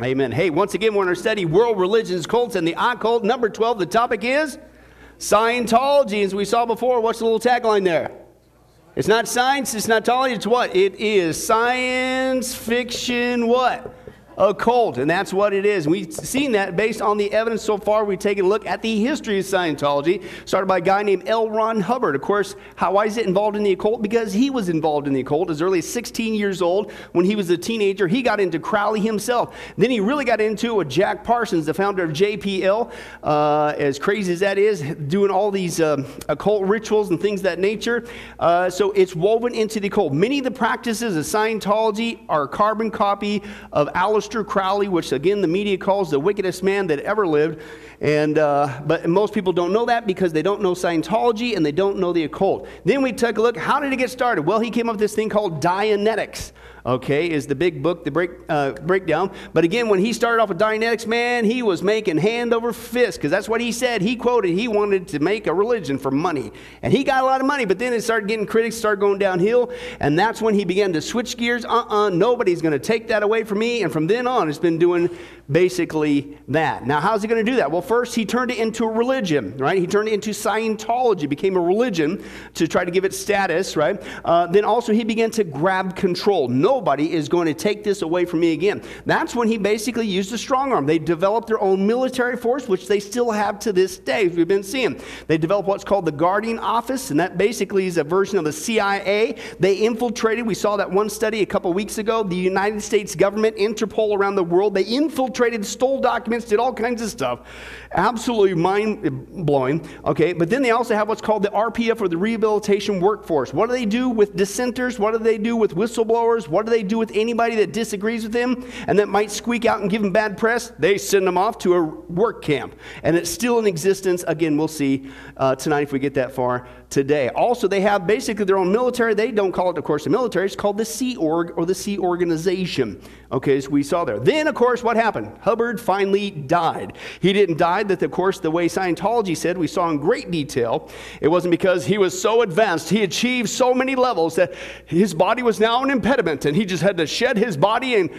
Amen. Hey, once again, we're in our study World Religions, Cults, and the Occult. Number 12, the topic is Scientology. As we saw before, what's the little tagline there? It's not science, it's not technology, it's what? It is science fiction, what? A cult, and that's what it is. We've seen that based on the evidence so far. We've taken a look at the history of Scientology, started by a guy named L. Ron Hubbard. Of course, how, why is it involved in the occult? Because he was involved in the occult as early as 16 years old. When he was a teenager, he got into Crowley himself. Then he really got into it with Jack Parsons, the founder of JPL. Uh, as crazy as that is, doing all these uh, occult rituals and things that nature. Uh, so it's woven into the occult. Many of the practices of Scientology are carbon copy of Aleister Aleister Crowley, which again the media calls the wickedest man that ever lived. And, uh, but most people don't know that because they don't know Scientology and they don't know the occult. Then we took a look how did it get started? Well, he came up with this thing called Dianetics okay, is the big book, the break, uh, breakdown. But again, when he started off with Dianetics, man, he was making hand over fist because that's what he said. He quoted he wanted to make a religion for money. And he got a lot of money, but then it started getting critics, started going downhill. And that's when he began to switch gears. Uh uh-uh, uh, nobody's going to take that away from me. And from then on, it's been doing basically that. Now, how's he going to do that? Well, first, he turned it into a religion, right? He turned it into Scientology, became a religion to try to give it status, right? Uh, then also, he began to grab control. Nobody is going to take this away from me again. That's when he basically used a strong arm. They developed their own military force, which they still have to this day, we've been seeing. They developed what's called the Guardian Office, and that basically is a version of the CIA. They infiltrated, we saw that one study a couple weeks ago, the United States government, Interpol around the world, they infiltrated stole documents, did all kinds of stuff. Absolutely mind blowing. Okay, but then they also have what's called the RPF or the Rehabilitation Workforce. What do they do with dissenters? What do they do with whistleblowers? What do they do with anybody that disagrees with them and that might squeak out and give them bad press? They send them off to a work camp. And it's still in existence. Again, we'll see uh, tonight if we get that far today. Also, they have basically their own military. They don't call it, of course, the military. It's called the Sea Org or the Sea Organization. Okay, as we saw there. Then, of course, what happened? Hubbard finally died. He didn't die that, of course, the way Scientology said, we saw in great detail. It wasn't because he was so advanced, he achieved so many levels that his body was now an impediment and he just had to shed his body and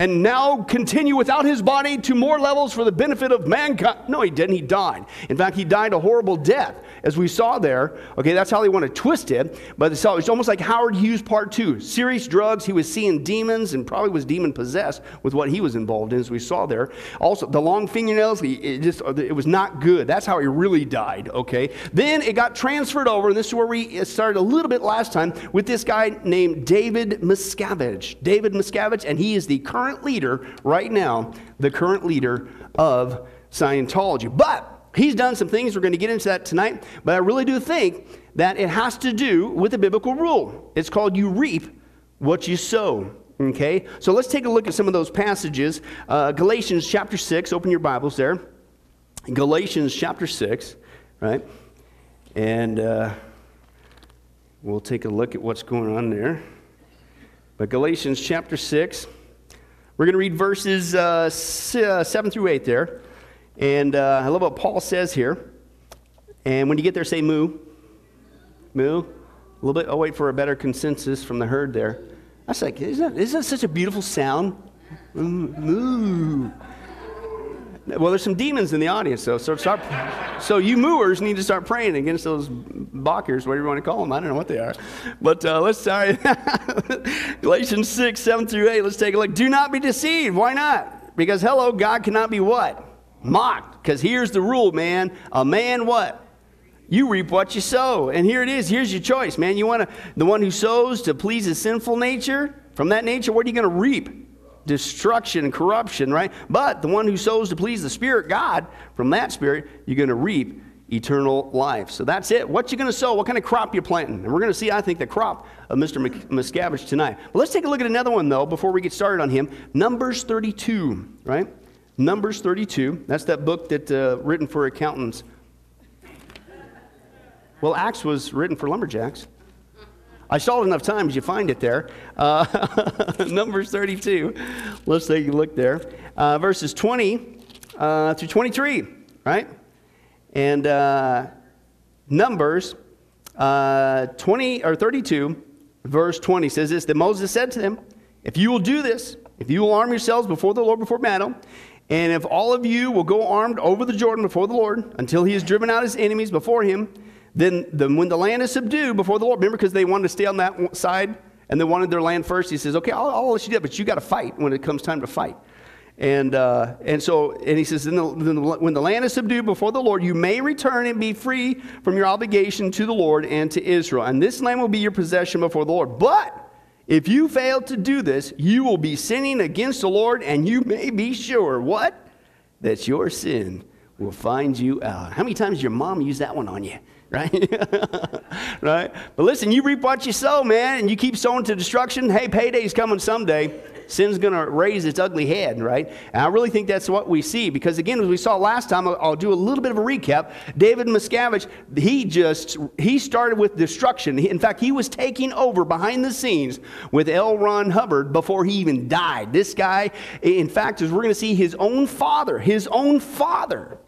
and now continue without his body to more levels for the benefit of mankind. No, he didn't. He died. In fact, he died a horrible death, as we saw there. Okay, that's how they want to twist it. But it's almost like Howard Hughes Part 2. Serious drugs. He was seeing demons and probably was demon possessed with what he was involved in, as we saw there. Also, the long fingernails, it, just, it was not good. That's how he really died. Okay. Then it got transferred over, and this is where we started a little bit last time with this guy named David Miscavige. David Miscavige, and he is the current current leader right now, the current leader of Scientology. But he's done some things. We're going to get into that tonight. But I really do think that it has to do with a biblical rule. It's called you reap what you sow. Okay? So let's take a look at some of those passages. Uh, Galatians chapter 6, open your Bibles there. Galatians chapter 6, right? And uh, we'll take a look at what's going on there. But Galatians chapter 6. We're going to read verses uh, uh, 7 through 8 there. And uh, I love what Paul says here. And when you get there, say moo. Moo. A little bit. I'll wait for a better consensus from the herd there. That's like, isn't that, isn't that such a beautiful sound? Moo. Well, there's some demons in the audience, so, so start. So you mooers need to start praying against those Bachers, whatever you want to call them. I don't know what they are. But uh, let's start. Galatians 6, 7 through 8. Let's take a look. Do not be deceived. Why not? Because, hello, God cannot be what? Mocked. Because here's the rule, man. A man what? You reap what you sow. And here it is. Here's your choice, man. You want to, the one who sows to please his sinful nature? From that nature, what are you going to reap? Destruction and corruption, right? But the one who sows to please the Spirit, God, from that Spirit, you're going to reap eternal life. So that's it. What you going to sow? What kind of crop you're planting? And we're going to see, I think, the crop of Mr. Miscavige tonight. But let's take a look at another one, though, before we get started on him. Numbers 32, right? Numbers 32. That's that book that uh, written for accountants. Well, Acts was written for lumberjacks. I saw it enough times, you find it there. Uh, Numbers 32. Let's take a look there. Uh, verses 20 uh, through 23, right? And uh, Numbers uh, 20 or 32, verse 20 says this that Moses said to them, If you will do this, if you will arm yourselves before the Lord before battle, and if all of you will go armed over the Jordan before the Lord until he has driven out his enemies before him, then the, when the land is subdued before the Lord, remember because they wanted to stay on that side and they wanted their land first, he says, okay, I'll, I'll let you do it, but you got to fight when it comes time to fight. And, uh, and so, and he says, the, when the land is subdued before the Lord, you may return and be free from your obligation to the Lord and to Israel. And this land will be your possession before the Lord. But if you fail to do this, you will be sinning against the Lord, and you may be sure, what? That your sin will find you out. How many times your mom used that one on you? Right? right? But listen, you reap what you sow, man, and you keep sowing to destruction. Hey, payday's coming someday sin's going to raise its ugly head, right? And I really think that's what we see because, again, as we saw last time, I'll do a little bit of a recap. David Miscavige, he just, he started with destruction. In fact, he was taking over behind the scenes with L. Ron Hubbard before he even died. This guy, in fact, as we're going to see, his own father, his own father,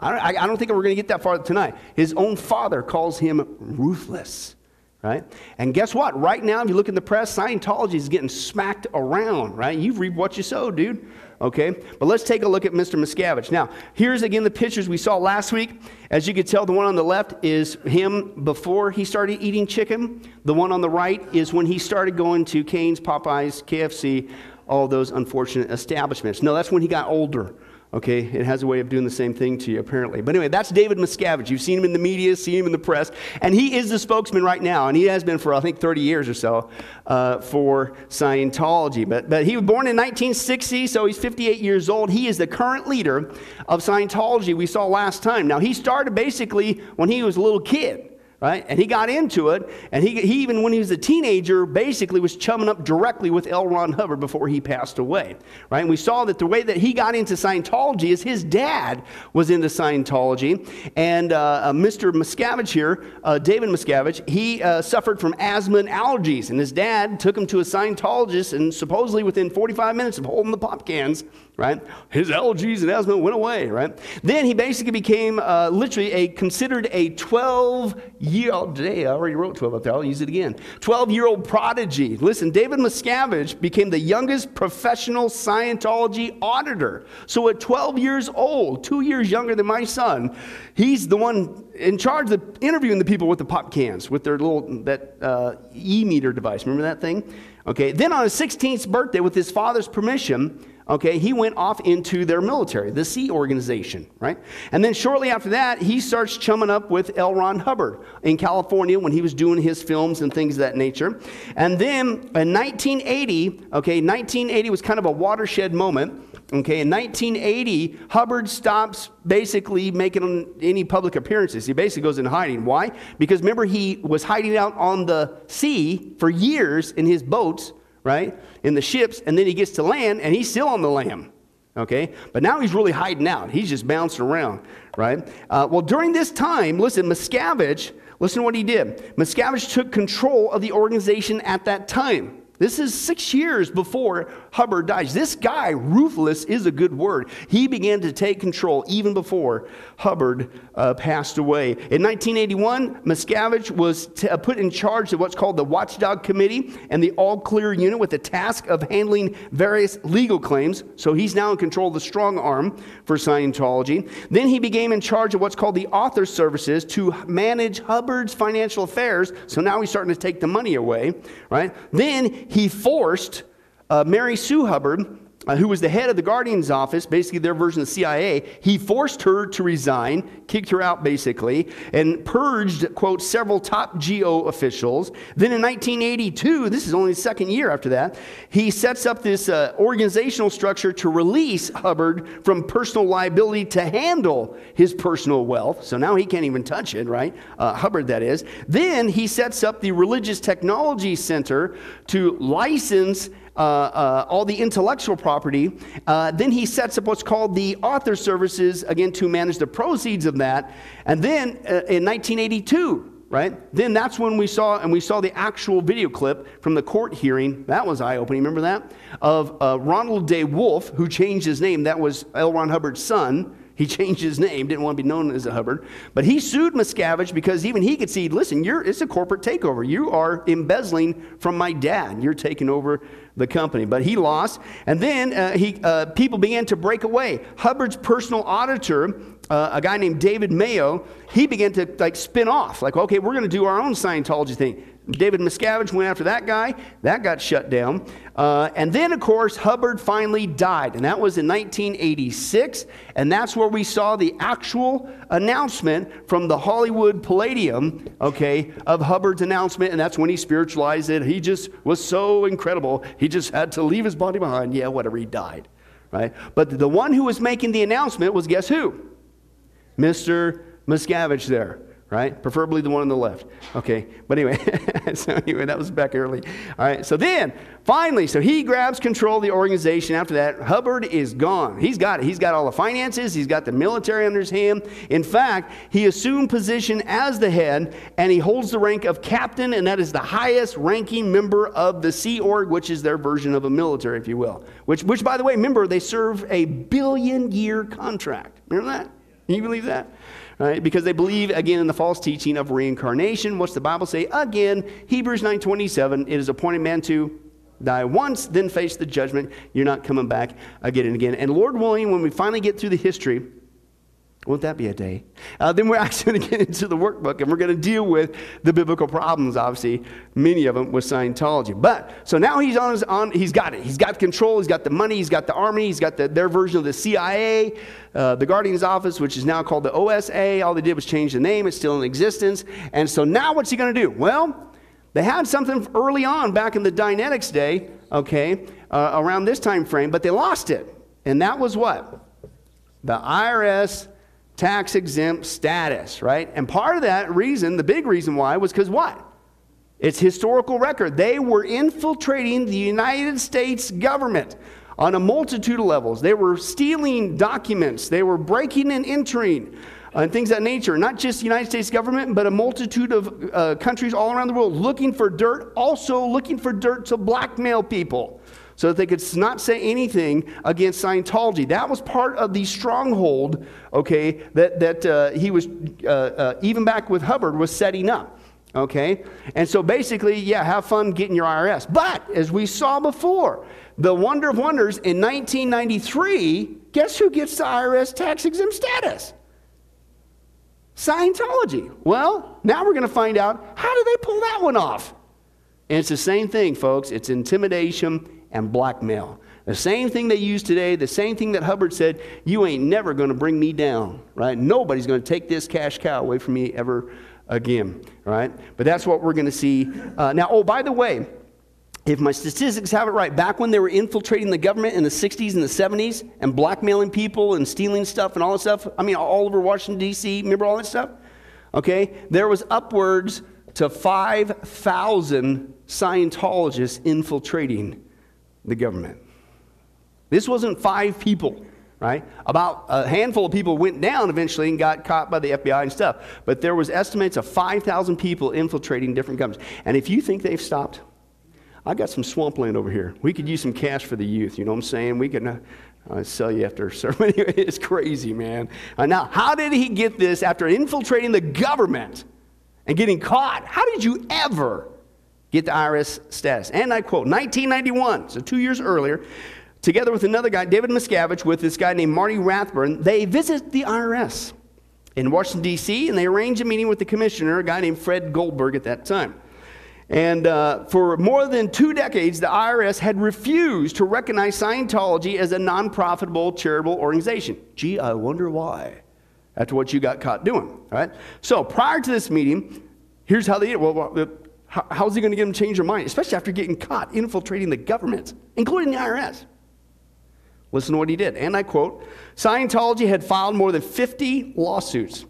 I don't, I don't think we're going to get that far tonight. His own father calls him ruthless right? And guess what? Right now, if you look in the press, Scientology is getting smacked around, right? You reap what you sow, dude. Okay, but let's take a look at Mr. Miscavige. Now, here's again the pictures we saw last week. As you can tell, the one on the left is him before he started eating chicken. The one on the right is when he started going to Cane's, Popeyes, KFC, all those unfortunate establishments. No, that's when he got older. Okay, it has a way of doing the same thing to you, apparently. But anyway, that's David Miscavige. You've seen him in the media, seen him in the press, and he is the spokesman right now, and he has been for, I think, 30 years or so uh, for Scientology. But, but he was born in 1960, so he's 58 years old. He is the current leader of Scientology we saw last time. Now, he started basically when he was a little kid right? And he got into it, and he, he even when he was a teenager, basically was chumming up directly with L. Ron Hubbard before he passed away, right? And we saw that the way that he got into Scientology is his dad was into Scientology, and uh, uh, Mr. Miscavige here, uh, David Miscavige, he uh, suffered from asthma and allergies, and his dad took him to a Scientologist, and supposedly within 45 minutes of holding the pop cans, right? His allergies and asthma went away, right? Then he basically became uh, literally a considered a 12 year old, I already wrote 12 up there, I'll use it again. 12 year old prodigy. Listen, David Miscavige became the youngest professional Scientology auditor. So at 12 years old, two years younger than my son, he's the one in charge of interviewing the people with the pop cans, with their little, that uh, e meter device. Remember that thing? Okay, then on his 16th birthday, with his father's permission, okay, he went off into their military, the Sea Organization, right? And then shortly after that, he starts chumming up with L. Ron Hubbard in California when he was doing his films and things of that nature. And then in 1980, okay, 1980 was kind of a watershed moment. Okay, in 1980, Hubbard stops basically making any public appearances. He basically goes in hiding. Why? Because remember, he was hiding out on the sea for years in his boats right? In the ships, and then he gets to land and he's still on the lam. Okay? But now he's really hiding out. He's just bouncing around, right? Uh, well, during this time, listen, Miscavige, listen to what he did. Miscavige took control of the organization at that time. This is six years before Hubbard dies. This guy, ruthless, is a good word. He began to take control even before Hubbard uh, passed away. In 1981, Miscavige was t- uh, put in charge of what's called the Watchdog Committee and the All Clear Unit with the task of handling various legal claims. So he's now in control of the strong arm for Scientology. Then he became in charge of what's called the Author Services to manage Hubbard's financial affairs. So now he's starting to take the money away, right? Then he forced uh, Mary Sue Hubbard uh, who was the head of the Guardian's office, basically their version of the CIA, he forced her to resign, kicked her out basically, and purged, quote, several top GO officials. Then in 1982, this is only the second year after that, he sets up this uh, organizational structure to release Hubbard from personal liability to handle his personal wealth. So now he can't even touch it, right? Uh, Hubbard, that is. Then he sets up the Religious Technology Center to license uh, uh, all the intellectual property. Uh, then he sets up what's called the author services, again, to manage the proceeds of that. And then uh, in 1982, right? Then that's when we saw, and we saw the actual video clip from the court hearing. That was eye opening. Remember that? Of uh, Ronald DeWolf, who changed his name. That was L. Ron Hubbard's son He changed his name, didn't want to be known as a Hubbard. But he sued Miscavige because even he could see, listen, you're, it's a corporate takeover. You are embezzling from my dad. You're taking over the company. But he lost. And then uh, he, uh, people began to break away. Hubbard's personal auditor, uh, a guy named David Mayo, he began to like spin off. Like, okay, we're going to do our own Scientology thing. David Miscavige went after that guy. That got shut down. Uh, and then, of course, Hubbard finally died. And that was in 1986. And that's where we saw the actual announcement from the Hollywood Palladium, okay, of Hubbard's announcement. And that's when he spiritualized it. He just was so incredible. He just had to leave his body behind. Yeah, whatever, he died, right? But the one who was making the announcement was guess who? Mr. Miscavige there right? Preferably the one on the left. Okay, but anyway, so anyway, that was back early. All right, so then finally, so he grabs control of the organization. After that, Hubbard is gone. He's got it. He's got all the finances. He's got the military under his hand. In fact, he assumed position as the head, and he holds the rank of captain, and that is the highest ranking member of the Sea Org, which is their version of a military, if you will. Which, which by the way, remember they serve a billion year contract. Remember that? Can you believe that? Right? Because they believe again in the false teaching of reincarnation. What's the Bible say? Again, Hebrews 9:27, it is appointed man to die once, then face the judgment. You're not coming back again and again. And Lord willing, when we finally get through the history, won't that be a day? Uh, then we're actually going to get into the workbook and we're going to deal with the biblical problems, obviously, many of them with Scientology. But so now he's on his on, he's got it. He's got control, he's got the money, he's got the army, he's got the, their version of the CIA, uh, the Guardian's Office, which is now called the OSA. All they did was change the name, it's still in existence. And so now what's he going to do? Well, they had something early on back in the Dianetics day, okay, uh, around this time frame, but they lost it. And that was what? The IRS tax exempt status, right? And part of that reason, the big reason why, was because what? It's historical record. They were infiltrating the United States government on a multitude of levels. They were stealing documents, they were breaking and entering. Uh, and things of that nature, not just the United States government, but a multitude of uh, countries all around the world looking for dirt, also looking for dirt to blackmail people so that they could not say anything against Scientology. That was part of the stronghold, okay, that, that uh, he was, uh, uh, even back with Hubbard, was setting up. Okay? And so basically, yeah, have fun getting your IRS. But as we saw before, the wonder of wonders in 1993, guess who gets the IRS tax exempt status? Scientology. Well, now we're going to find out how did they pull that one off? And it's the same thing, folks. It's intimidation and blackmail. The same thing they use today, the same thing that Hubbard said, you ain't never going to bring me down, right? Nobody's going to take this cash cow away from me ever again, right? But that's what we're going to see. Uh, now, oh, by the way, if my statistics have it right, back when they were infiltrating the government in the 60s and the 70s and blackmailing people and stealing stuff and all that stuff, I mean, all over Washington, D.C., remember all that stuff? Okay? There was upwards to 5,000 Scientologists infiltrating the government. This wasn't five people, right? About a handful of people went down eventually and got caught by the FBI and stuff. But there was estimates of 5,000 people infiltrating different governments. And if you think they've stopped, I've got some swampland over here. We could use some cash for the youth. You know what I'm saying? We could uh, sell you after sermon. it's crazy, man. Uh, now, how did he get this after infiltrating the government and getting caught? How did you ever get the IRS status. And I quote, 1991, so two years earlier, together with another guy, David Miscavige, with this guy named Marty Rathbun, they visit the IRS in Washington, D.C., and they arrange a meeting with the commissioner, a guy named Fred Goldberg at that time. And uh, for more than two decades, the IRS had refused to recognize Scientology as a non profitable charitable organization. Gee, I wonder why, after what you got caught doing. All right? So prior to this meeting, here's how they did it. Well, how, how's he going to get them to change their mind, especially after getting caught infiltrating the government, including the IRS? Listen to what he did. And I quote Scientology had filed more than 50 lawsuits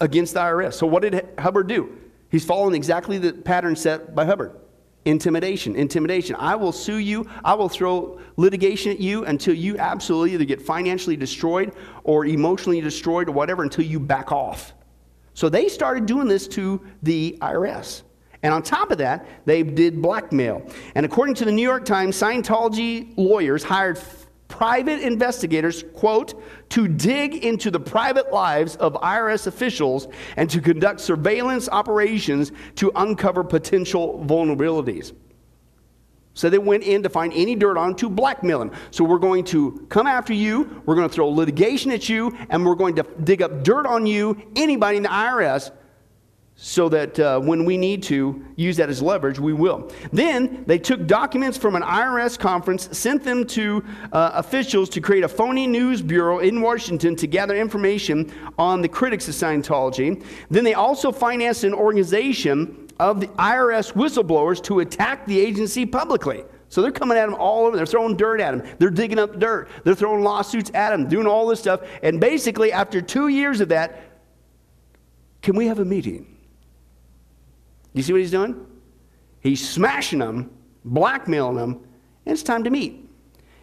against the IRS. So, what did Hubbard do? He's following exactly the pattern set by Hubbard intimidation, intimidation. I will sue you. I will throw litigation at you until you absolutely either get financially destroyed or emotionally destroyed or whatever until you back off. So they started doing this to the IRS. And on top of that, they did blackmail. And according to the New York Times, Scientology lawyers hired private investigators, quote, to dig into the private lives of IRS officials and to conduct surveillance operations to uncover potential vulnerabilities. So they went in to find any dirt on to blackmail him. So we're going to come after you, we're going to throw litigation at you, and we're going to dig up dirt on you, anybody in the IRS, so that uh, when we need to use that as leverage, we will. Then they took documents from an IRS conference, sent them to uh, officials to create a phony news bureau in Washington to gather information on the critics of Scientology. Then they also financed an organization of the IRS whistleblowers to attack the agency publicly. So they're coming at them all over. They're throwing dirt at them. They're digging up dirt. They're throwing lawsuits at them, doing all this stuff. And basically, after two years of that, can we have a meeting? You see what he's doing? He's smashing them, blackmailing them, and it's time to meet.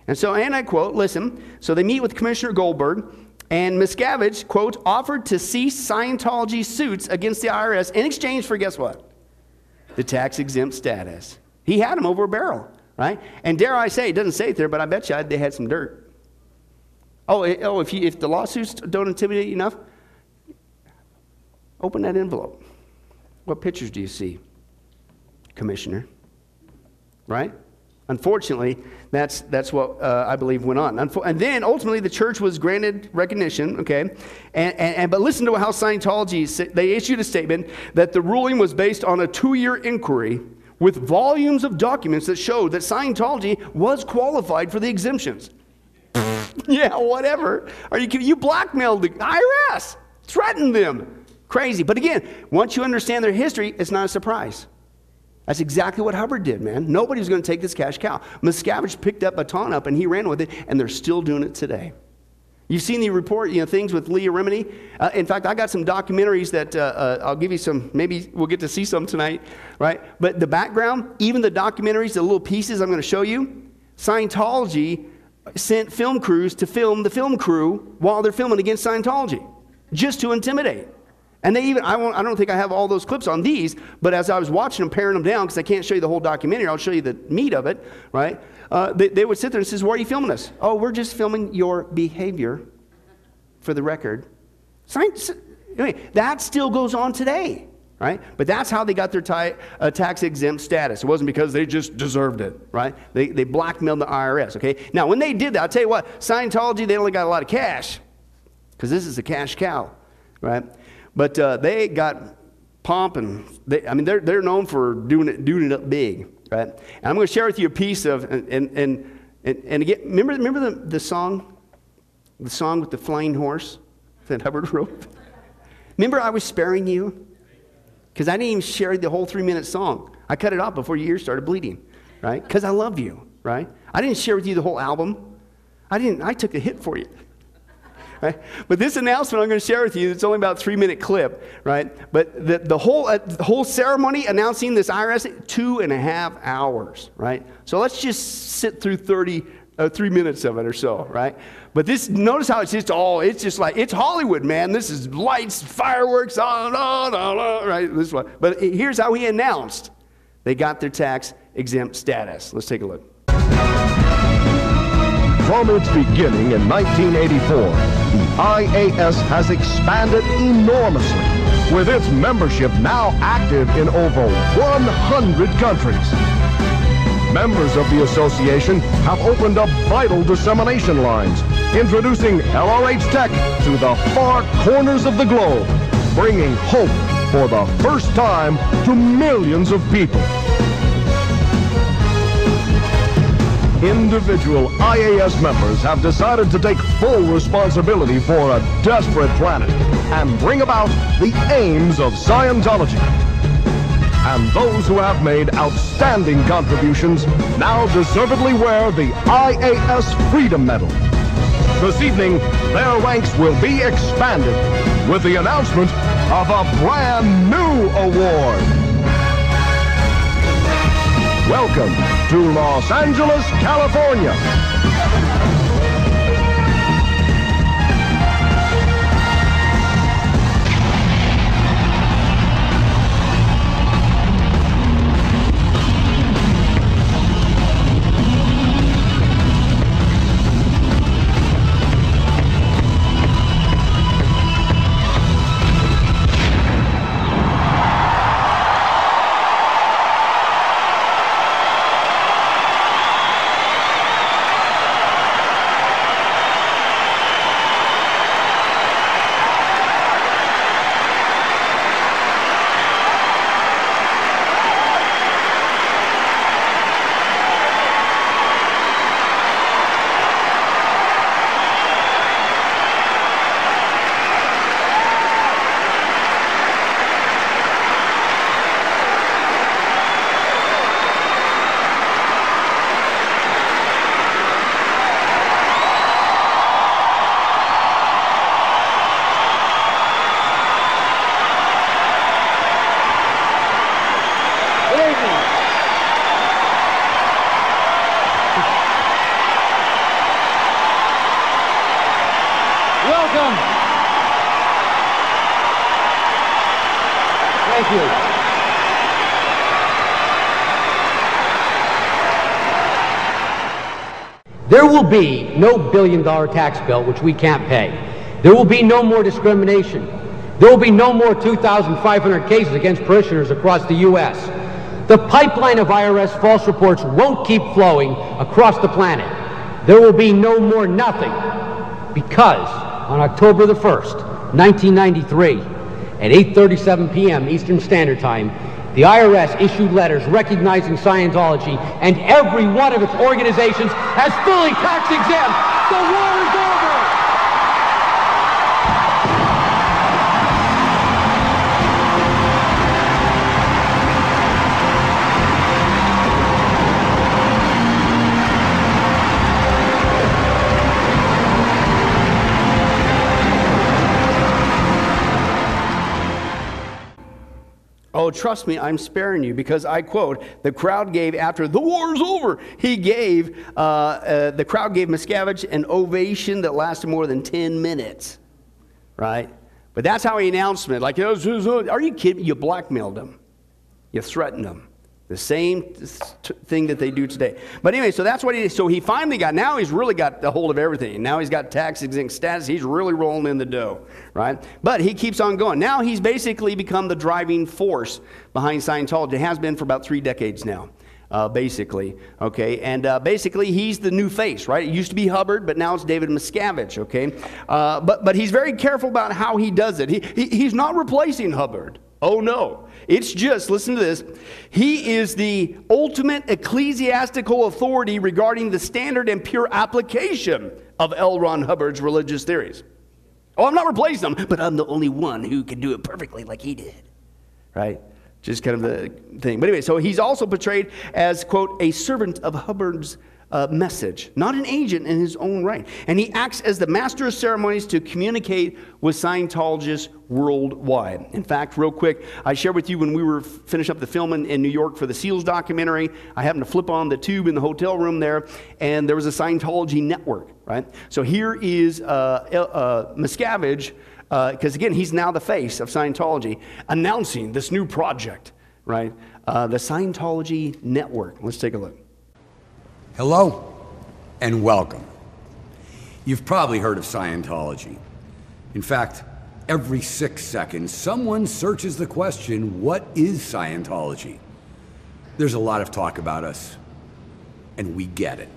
And so, and I quote, listen, so they meet with Commissioner Goldberg, and Miscavige, quote, offered to cease Scientology suits against the IRS in exchange for guess what? the tax exempt status. He had them over a barrel, right? And dare I say, it doesn't say it there, but I bet you they had some dirt. Oh, eh, oh if, you, if the lawsuits don't intimidate you enough, open that envelope. What pictures do you see, Commissioner? Right? Unfortunately, that's, that's what uh, I believe went on. And then ultimately, the church was granted recognition, okay? And, and, and, but listen to how Scientology, they issued a statement that the ruling was based on a two year inquiry with volumes of documents that showed that Scientology was qualified for the exemptions. yeah, whatever. Are you You blackmailed the IRS, threatened them. Crazy. But again, once you understand their history, it's not a surprise. That's exactly what Hubbard did, man. Nobody was going to take this cash cow. Miscavige picked up a ton up and he ran with it, and they're still doing it today. You've seen the report, you know, things with Leah Remini. Uh, in fact, I got some documentaries that uh, uh, I'll give you some, maybe we'll get to see some tonight, right? But the background, even the documentaries, the little pieces I'm going to show you, Scientology sent film crews to film the film crew while they're filming against Scientology, just to intimidate. And they even, I, won't, I don't think I have all those clips on these, but as I was watching them, paring them down, because I can't show you the whole documentary, I'll show you the meat of it, right? Uh, they, they, would sit there and says, why are you filming us? Oh, we're just filming your behavior for the record. Science, anyway, that still goes on today, right? But that's how they got their uh, tax exempt status. It wasn't because they just deserved it, right? They, they blackmailed the IRS, okay? Now, when they did that, I'll tell you what, Scientology, they only got a lot of cash, because this is a cash cow, right? But uh, they got pomp and they, I mean, they're, they're known for doing it, doing it up big, right? And I'm going to share with you a piece of, and, and, and, and again, remember, remember the, the song? The song with the flying horse that Hubbard wrote? remember I was sparing you? Because I didn't even share the whole three minute song. I cut it off before your ears started bleeding, right? Because I love you, right? I didn't share with you the whole album. I didn't, I took a hit for you. Right? But this announcement I'm going to share with you, it's only about a three minute clip, right? But the, the, whole, uh, the whole ceremony announcing this IRS, two and a half hours, right? So let's just sit through 30, uh, three minutes of it or so, right? But this, notice how it's just all, it's just like, it's Hollywood, man. This is lights, fireworks, on on, on, on, right? This one. But here's how he announced they got their tax exempt status. Let's take a look. From its beginning in 1984, the IAS has expanded enormously, with its membership now active in over 100 countries. Members of the association have opened up vital dissemination lines, introducing LRH Tech to the far corners of the globe, bringing hope for the first time to millions of people. Individual IAS members have decided to take full responsibility for a desperate planet and bring about the aims of Scientology. And those who have made outstanding contributions now deservedly wear the IAS Freedom Medal. This evening, their ranks will be expanded with the announcement of a brand new award. Welcome to Los Angeles, California. There will be no billion dollar tax bill which we can't pay. There will be no more discrimination. There will be no more 2,500 cases against parishioners across the U.S. The pipeline of IRS false reports won't keep flowing across the planet. There will be no more nothing because on October the 1st, 1993, at 8:37 p.m. Eastern Standard Time, the IRS issued letters recognizing Scientology and every one of its organizations has fully tax exempt. The war is over! Oh, trust me, I'm sparing you because I quote, the crowd gave after the war's over, he gave, uh, uh, the crowd gave Miscavige an ovation that lasted more than 10 minutes, right? But that's how he announced it. Like, are you kidding? You blackmailed him, you threatened him. The same thing that they do today. But anyway, so that's what he So he finally got, now he's really got the hold of everything. Now he's got tax exempt status. He's really rolling in the dough, right? But he keeps on going. Now he's basically become the driving force behind Scientology. It has been for about three decades now. Uh, basically, okay, and uh, basically he's the new face, right? It used to be Hubbard, but now it's David Miscavige, okay. Uh, but but he's very careful about how he does it. He, he he's not replacing Hubbard. Oh no, it's just, listen to this, he is the ultimate ecclesiastical authority regarding the standard and pure application of L. Ron Hubbard's religious theories. Oh, I'm not replacing him, but I'm the only one who can do it perfectly like he did. Right? Just kind of the thing. But anyway, so he's also portrayed as, quote, a servant of Hubbard's uh, message, not an agent in his own right. And he acts as the master of ceremonies to communicate with Scientologists worldwide. In fact, real quick, I shared with you when we were finishing up the film in, in, New York for the SEALs documentary, I happened to flip on the tube in the hotel room there, and there was a Scientology network, right? So here is uh, uh, Miscavige, because uh, again, he's now the face of Scientology, announcing this new project, right? Uh, the Scientology Network. Let's take a look. Hello and welcome. You've probably heard of Scientology. In fact, every six seconds, someone searches the question, What is Scientology? There's a lot of talk about us, and we get it.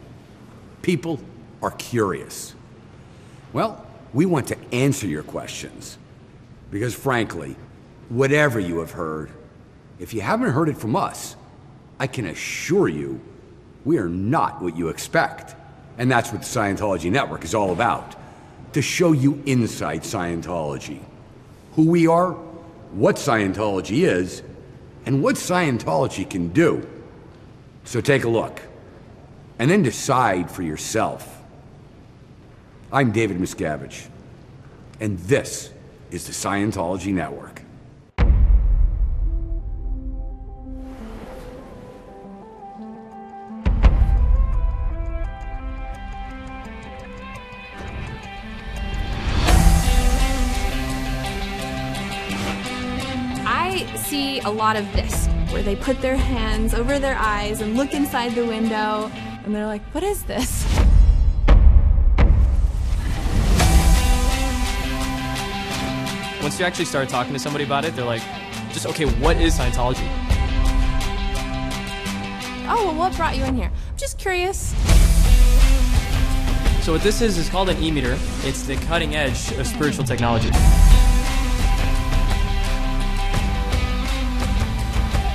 People are curious. Well, we want to answer your questions because, frankly, whatever you have heard, if you haven't heard it from us, I can assure you we are not what you expect. And that's what the Scientology Network is all about to show you inside Scientology who we are, what Scientology is, and what Scientology can do. So take a look and then decide for yourself. I'm David Miscavige, and this is the Scientology Network. A lot of this, where they put their hands over their eyes and look inside the window, and they're like, what is this? Once you actually start talking to somebody about it, they're like, just, okay, what is Scientology? Oh, well, what brought you in here? I'm just curious. So what this is is called an e-meter. It's the cutting edge of spiritual technology.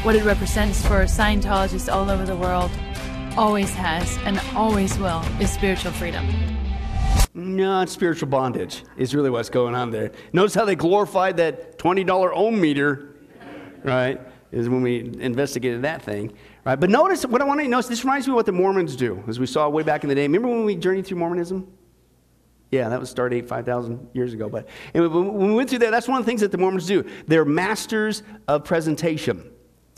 What it represents for Scientologists all over the world always has and always will is spiritual freedom. No, it's spiritual bondage is really what's going on there. Notice how they glorified that $20 ohm meter, right? Is when we investigated that thing, right? But notice what I want to notice. This reminds me of what the Mormons do, as we saw way back in the day. Remember when we journeyed through Mormonism? Yeah, that was started eight, 5,000 years ago. But when we went through that, that's one of the things that the Mormons do. They're masters of presentation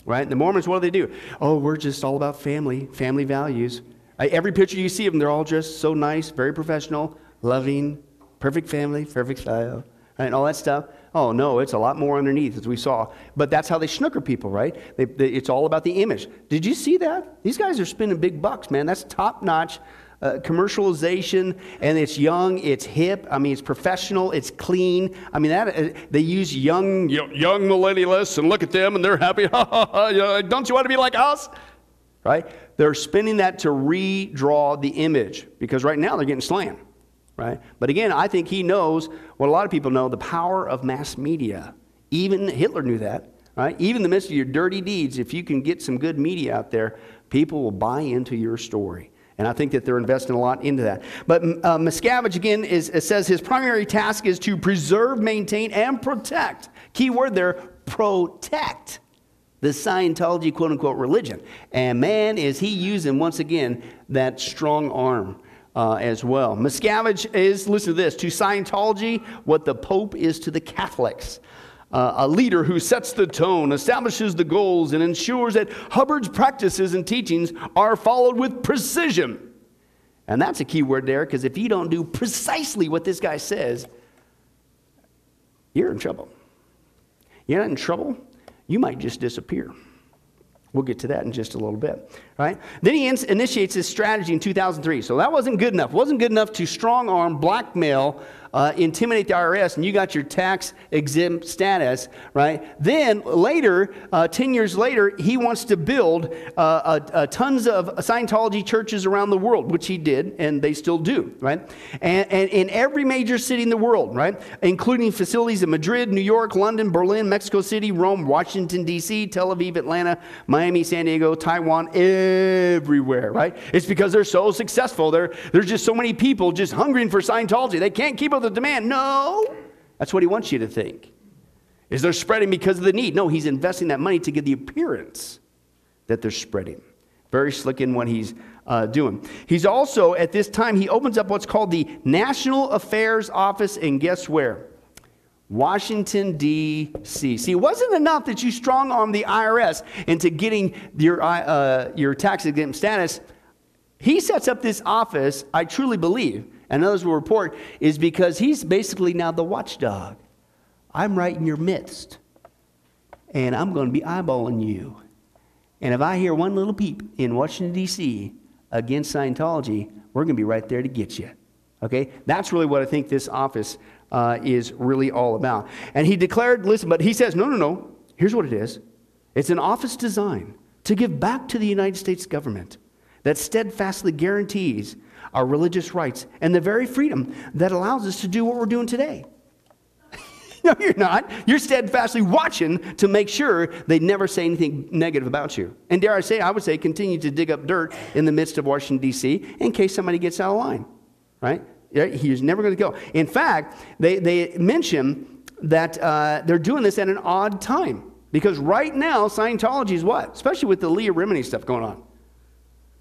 right? The Mormons, what do they do? Oh, we're just all about family, family values. Every picture you see of them, they're all just so nice, very professional, loving, perfect family, perfect style, right? and all that stuff. Oh, no, it's a lot more underneath, as we saw. But that's how they snooker people, right? They, they, it's all about the image. Did you see that? These guys are spending big bucks, man. That's top notch uh, commercialization and it's young, it's hip. I mean, it's professional, it's clean. I mean, that uh, they use young young millennialists and look at them and they're happy. Don't you want to be like us? Right? They're spinning that to redraw the image because right now they're getting slammed. Right? But again, I think he knows what a lot of people know the power of mass media. Even Hitler knew that. Right? Even in the midst of your dirty deeds, if you can get some good media out there, people will buy into your story. And I think that they're investing a lot into that. But uh, Miscavige, again, is, says his primary task is to preserve, maintain, and protect. Key word there protect the Scientology quote unquote religion. And man, is he using once again that strong arm. Uh, as well. Miscavige is, listen to this, to Scientology what the Pope is to the Catholics uh, a leader who sets the tone, establishes the goals, and ensures that Hubbard's practices and teachings are followed with precision. And that's a key word there because if you don't do precisely what this guy says, you're in trouble. You're not in trouble, you might just disappear. We'll get to that in just a little bit, right? Then he in- initiates his strategy in 2003. So that wasn't good enough. Wasn't good enough to strong arm, blackmail, uh, intimidate the IRS, and you got your tax exempt status, right? Then later, uh, 10 years later, he wants to build uh, tons of Scientology churches around the world, which he did, and they still do, right? And, and in every major city in the world, right? Including facilities in Madrid, New York, London, Berlin, Mexico City, Rome, Washington, D.C., Tel Aviv, Atlanta, Miami, San Diego, Taiwan, everywhere, right? It's because they're so successful. There, there's just so many people just hungering for Scientology. They can't keep up the demand. No, that's what he wants you to think. Is they're spreading because of the need? No, he's investing that money to give the appearance that they're spreading. Very slick in what he's uh, doing. He's also, at this time, he opens up what's called the National Affairs Office, and guess where? Washington, D.C. See, it wasn't enough that you strong arm the IRS into getting your, uh, your tax exempt status. He sets up this office, I truly believe, and others will report, is because he's basically now the watchdog. I'm right in your midst, and I'm going to be eyeballing you. And if I hear one little peep in Washington, D.C. against Scientology, we're going to be right there to get you. Okay? That's really what I think this office uh, is really all about. And he declared, listen, but he says, no, no, no. Here's what it is it's an office design to give back to the United States government that steadfastly guarantees our religious rights, and the very freedom that allows us to do what we're doing today. no, you're not. You're steadfastly watching to make sure they never say anything negative about you. And dare I say, I would say, continue to dig up dirt in the midst of Washington, D.C., in case somebody gets out of line, right? He's never going to go. In fact, they, they mention that uh, they're doing this at an odd time. Because right now, Scientology is what? Especially with the Leah Remini stuff going on.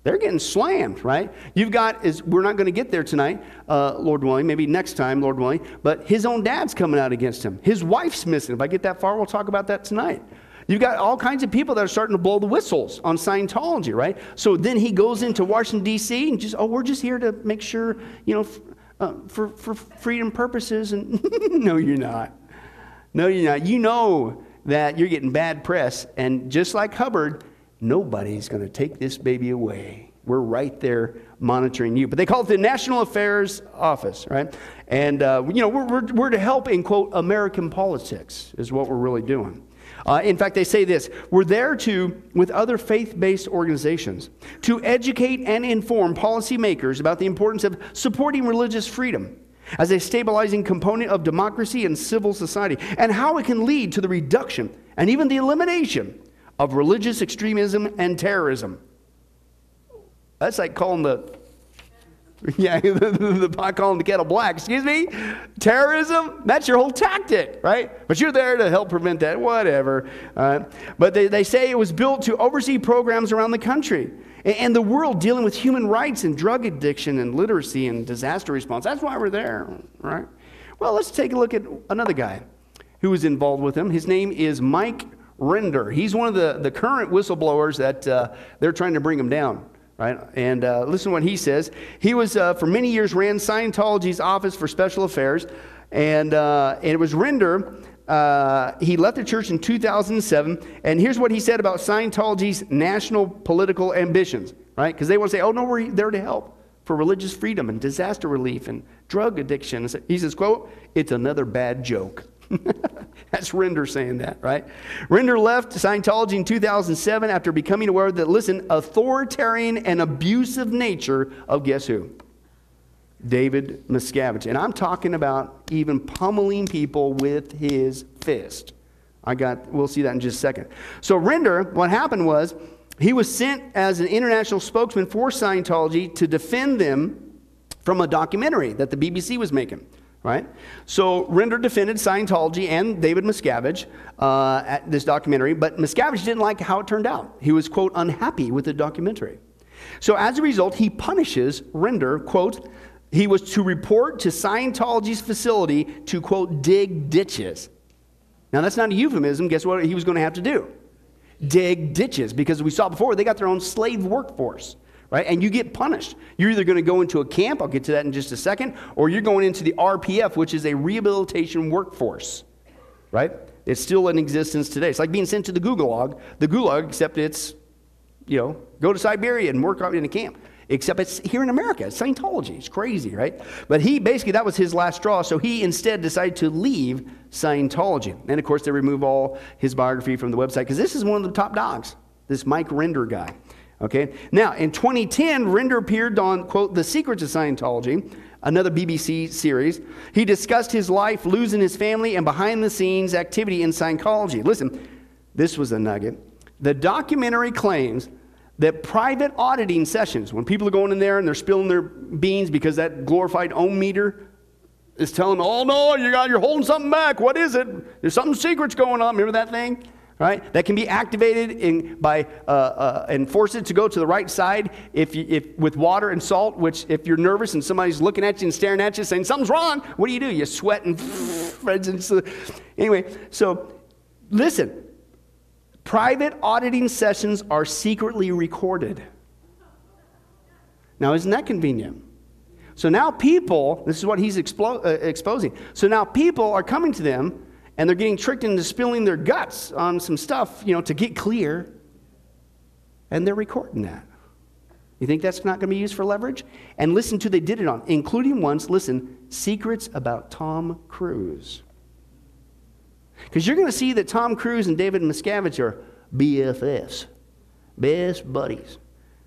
They're getting slammed, right? You've got, is we're not going to get there tonight, uh, Lord willing, maybe next time, Lord willing, but his own dad's coming out against him. His wife's missing. If I get that far, we'll talk about that tonight. You've got all kinds of people that are starting to blow the whistles on Scientology, right? So then he goes into Washington, D.C., and just, oh, we're just here to make sure, you know, f- uh, for, for freedom purposes. And no, you're not. No, you're not. You know that you're getting bad press. And just like Hubbard, nobody's going to take this baby away. We're right there monitoring you. But they call it the National Affairs Office, right? And, uh, you know, we're, we're, we're, to help in, quote, American politics, is what we're really doing. Uh, in fact, they say this we're there to, with other faith based organizations, to educate and inform policymakers about the importance of supporting religious freedom as a stabilizing component of democracy and civil society, and how it can lead to the reduction and even the elimination of religious extremism and terrorism. That's like calling the yeah, the, pot calling the kettle black. Excuse me? Terrorism? That's your whole tactic, right? But you're there to help prevent that, whatever. Uh, but they, they say it was built to oversee programs around the country and, and the world dealing with human rights and drug addiction and literacy and disaster response. That's why we're there, right? Well, let's take a look at another guy who was involved with him. His name is Mike Rinder. He's one of the, the current whistleblowers that uh, they're trying to bring him down. Right? And uh, listen to what he says. He was, uh, for many years, ran Scientology's Office for Special Affairs. And, uh, and it was Rinder. Uh, he left the church in 2007. And here's what he said about Scientology's national political ambitions, right? Because they want to say, oh, no, we're there to help. for religious freedom and disaster relief and drug addiction. He says, quote, it's another bad joke. That's Rinder saying that, right? Rinder left Scientology in 2007 after becoming aware that, listen, authoritarian and abusive nature of guess who? David Miscavige. And I'm talking about even pummeling people with his fist. I got, we'll see that in just a second. So, Rinder, what happened was he was sent as an international spokesman for Scientology to defend them from a documentary that the BBC was making, right? So, Rinder defended Scientology and David Miscavige uh, at this documentary, but Miscavige didn't like how it turned out. He was, quote, unhappy with the documentary. So, as a result, he punishes Rinder, quote, he was to report to Scientology's facility to, quote, dig ditches. Now, that's not a euphemism. Guess what he was going to have to do? Dig ditches, because we saw before, they got their own slave workforce, right? And you get punished. You're either going to go into a camp, I'll get to that in just a second, or you're going into the RPF, which is a rehabilitation workforce, right? It's still in existence today. It's like being sent to the gulag, the gulag, except it's, you know, go to Siberia and work out in a camp except it's here in America. It's Scientology. It's crazy, right? But he basically, that was his last straw. So he instead decided to leave Scientology. And of course, they remove all his biography from the website because this is one of the top dogs, this Mike Rinder guy. Okay? Now, in 2010, Rinder appeared on, quote, The Secrets of Scientology, another BBC series. He discussed his life, losing his family, and behind the scenes activity in Scientology. Listen, this was a nugget. The documentary claims that private auditing sessions, when people are going in there and they're spilling their beans because that glorified ohm meter is telling them, oh no, you got, you're holding something back. What is it? There's something secret's going on. Remember that thing? Right? That can be activated in, by uh, uh, and force it to go to the right side if, you, if with water and salt. Which, if you're nervous and somebody's looking at you and staring at you, saying something's wrong, what do you do? You sweat and anyway. So, listen. Private auditing sessions are secretly recorded. Now, isn't that convenient? So now people, this is what he's explo- uh, exposing. So now people are coming to them and they're getting tricked into spilling their guts on some stuff, you know, to get clear. And they're recording that. You think that's not going to be used for leverage? And listen to they did it on, including once, listen, secrets about Tom Cruise. Because you're going to see that Tom Cruise and David Miscavige are BFFs, best buddies.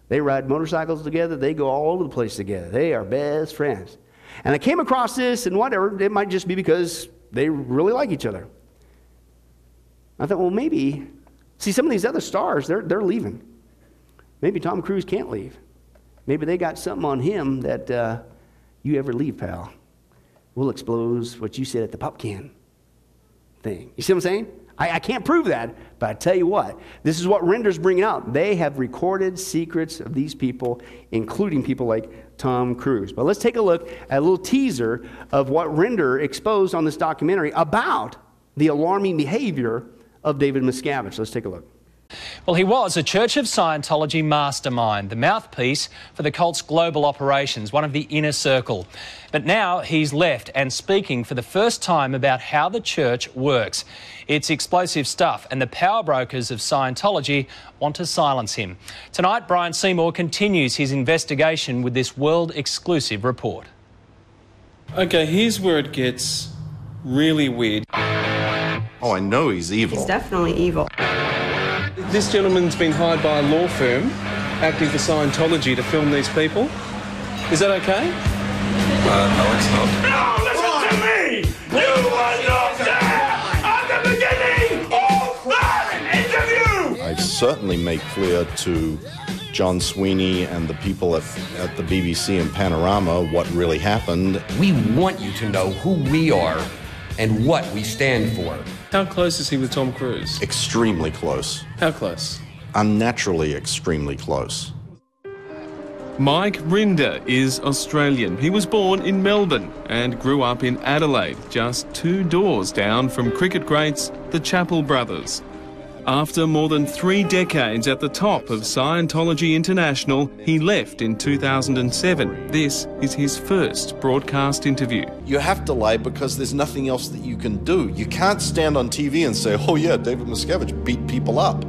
They ride motorcycles together, they go all over the place together. They are best friends. And I came across this, and whatever, it might just be because they really like each other. I thought, well, maybe, see, some of these other stars, they're, they're leaving. Maybe Tom Cruise can't leave. Maybe they got something on him that uh, you ever leave, pal. We'll expose what you said at the pop can thing. You see what I'm saying? I, I, can't prove that, but I tell you what, this is what Rinder's bringing out. They have recorded secrets of these people, including people like Tom Cruise. But let's take a look at a little teaser of what Rinder exposed on this documentary about the alarming behavior of David Miscavige. Let's take a look. Well, he was a Church of Scientology mastermind, the mouthpiece for the cult's global operations, one of the inner circle. But now he's left and speaking for the first time about how the church works. It's explosive stuff, and the power brokers of Scientology want to silence him. Tonight, Bryan Seymour continues his investigation with this world exclusive report. Okay, here's where it gets really weird. Oh, I know he's evil. He's definitely evil. This gentleman's been hired by a law firm acting for Scientology to film these people. Is that okay? Uh, no, it's not. No, listen to me! You were not there at the beginning of that interview! I certainly make clear to John Sweeney and the people at, at the BBC and Panorama what really happened. We want you to know who we are and what we stand for. How close is he with Tom Cruise? Extremely close. How close? Unnaturally extremely close. Mike Rinder is Australian. He was born in Melbourne and grew up in Adelaide, just two doors down from cricket greats the Chappell brothers. After more than three decades at the top of Scientology International, he left in 2007. This is his first broadcast interview. You have to lie because there's nothing else that you can do. You can't stand on TV and say, oh yeah, David Miscavige beat people up.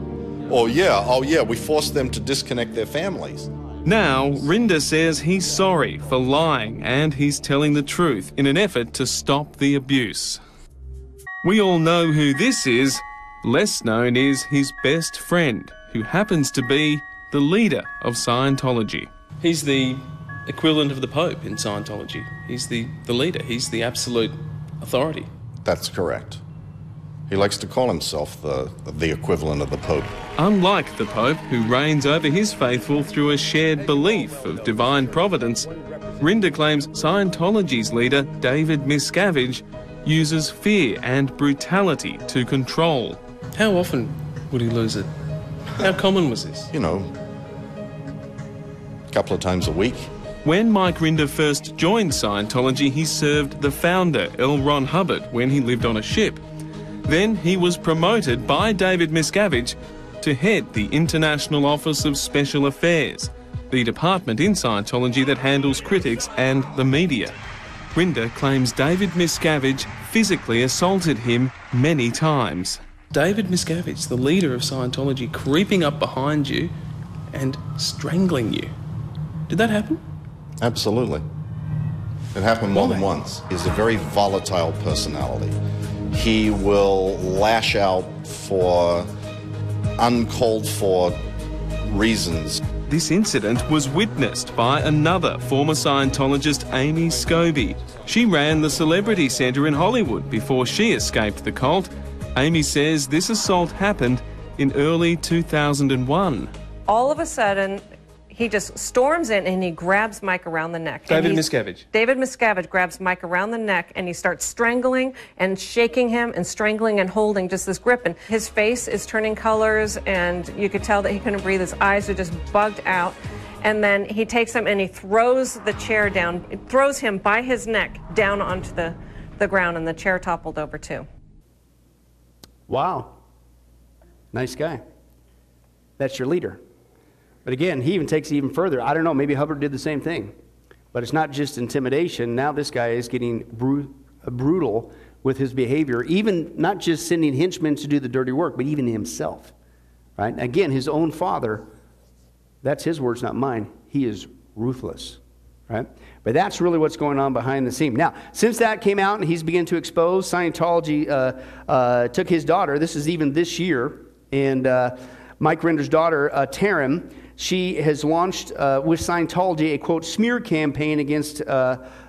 Or yeah, oh yeah, we forced them to disconnect their families. Now, Rinder says he's sorry for lying and he's telling the truth in an effort to stop the abuse. We all know who this is. Less known is his best friend, who happens to be the leader of Scientology. He's the equivalent of the Pope in Scientology. He's the, the leader, he's the absolute authority. That's correct. He likes to call himself the, the equivalent of the Pope. Unlike the Pope, who reigns over his faithful through a shared belief of divine providence, Rinder claims Scientology's leader, David Miscavige, uses fear and brutality to control. How often would he lose it? How common was this? You know, a couple of times a week. When Mike Rinder first joined Scientology, he served the founder, L. Ron Hubbard, when he lived on a ship. Then he was promoted by David Miscavige to head the International Office of Special Affairs, the department in Scientology that handles critics and the media. Rinder claims David Miscavige physically assaulted him many times. David Miscavige, the leader of Scientology, creeping up behind you and strangling you. Did that happen? Absolutely. It happened more than once. He's a very volatile personality. He will lash out for uncalled for reasons. This incident was witnessed by another former Scientologist, Amy Scobee. She ran the Celebrity Centre in Hollywood before she escaped the cult. Amy says this assault happened in early 2001. All of a sudden, he just storms in and he grabs Mike around the neck. David he's- Miscavige. David Miscavige grabs Mike around the neck and he starts strangling and shaking him and strangling and holding just this grip. And his face is turning colors and you could tell that he couldn't breathe. His eyes are just bugged out. And then he takes him and he throws the chair down, throws him by his neck down onto the, the ground and the chair toppled over too. Wow. Nice guy. That's your leader. But again, he even takes it even further. I don't know, maybe Hubbard did the same thing. But it's not just intimidation. Now this guy is getting bru- uh, brutal with his behavior, even not just sending henchmen to do the dirty work, but even himself. Right? Again, his own father, that's his words, not mine. He is ruthless. Right? But that's really what's going on behind the scene. Now, since that came out and he's begun to expose, Scientology uh, uh, took his daughter, this is even this year, and uh, Mike Rinder's daughter, uh, Taryn, she has launched uh, with Scientology a quote smear campaign against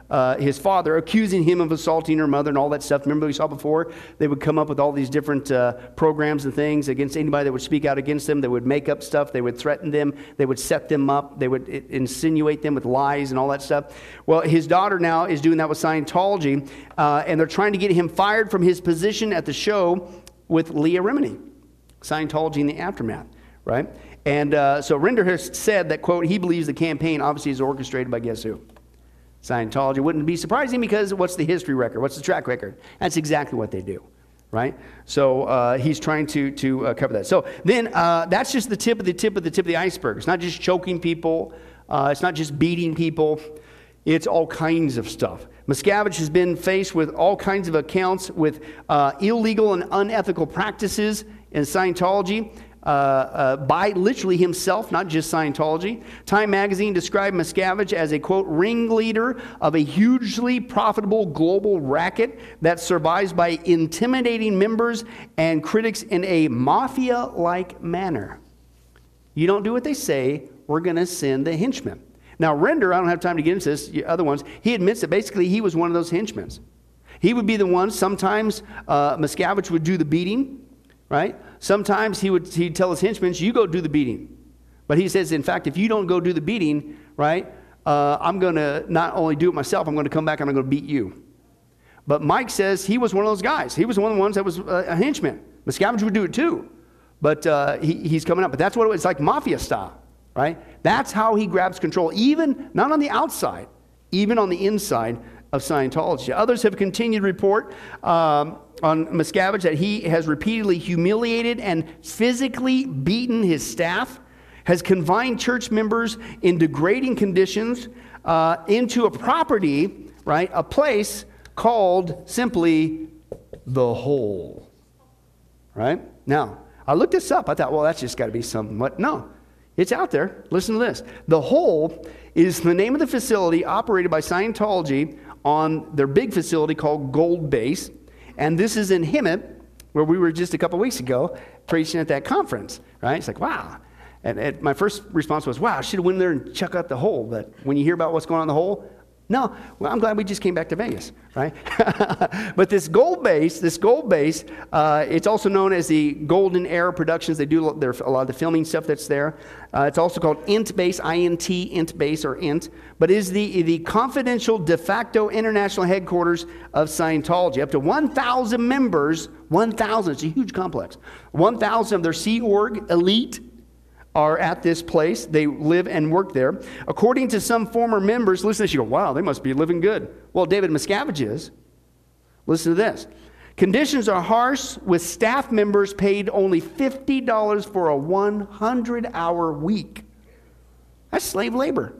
uh, his father, accusing him of assaulting her mother and all that stuff. Remember we saw before? They would come up with all these different uh, programs and things against anybody that would speak out against them. They would make up stuff. They would threaten them. They would set them up. They would insinuate them with lies and all that stuff. Well, his daughter now is doing that with Scientology, uh, and they're trying to get him fired from his position at the show with Leah Remini. Scientology in the aftermath, right? And uh, so Rinder has said that, quote, he believes the campaign obviously is orchestrated by guess who? Scientology. Wouldn't be surprising because what's the history record? What's the track record? That's exactly what they do, right? So uh, he's trying to, to uh, cover that. So then uh, that's just the tip of the tip of the tip of the iceberg. It's not just choking people, uh, it's not just beating people, it's all kinds of stuff. Miscavige has been faced with all kinds of accounts with uh, illegal and unethical practices in Scientology. Uh, uh, by literally himself, not just Scientology. Time magazine described Miscavige as a quote, ringleader of a hugely profitable global racket that survives by intimidating members and critics in a mafia like manner. You don't do what they say, we're going to send the henchmen. Now, Rinder, I don't have time to get into this, the other ones, he admits that basically he was one of those henchmen. He would be the one, sometimes uh, Miscavige would do the beating, right? Sometimes he would he'd tell his henchmen, you go do the beating. But he says, in fact, if you don't go do the beating, right, uh, I'm going to not only do it myself, I'm going to come back and I'm going to beat you. But Mike says he was one of those guys. He was one of the ones that was uh, a henchman. Miscavige would do it too. But uh, he, he's coming up. But that's what it was. It's like mafia style, right? That's how he grabs control, even not on the outside, even on the inside of Scientology. Others have continued to report um, on Miscavige that he has repeatedly humiliated and physically beaten his staff, has confined church members in degrading conditions uh, into a property, right? A place called simply the hole, right? Now, I looked this up. I thought, well, that's just got to be somewhat. No. It's out there. Listen to this. The Hole is the name of the facility operated by Scientology on their big facility called Gold Base. And this is in Hemet, where we were just a couple weeks ago preaching at that conference, right? It's like, wow. And, my first response was, wow, I should have went there and check out the hole. But when you hear about what's going on in the hole, no, well, I'm glad we just came back to Vegas, right? but this gold base, this gold base, uh, it's also known as the Golden Era Productions. They do a lot of the filming stuff that's there. Uh, it's also called INT Base, I-N-T, INT Base or INT, but is the the confidential de facto international headquarters of Scientology. Up to 1,000 members, 1,000. It's a huge complex. 1,000 of their Sea Org elite are at this place. They live and work there. According to some former members, listen to this, you go, wow, they must be living good. Well, David Miscavige is. Listen to this. Conditions are harsh with staff members paid only $50 for a 100 hour week. That's slave labor.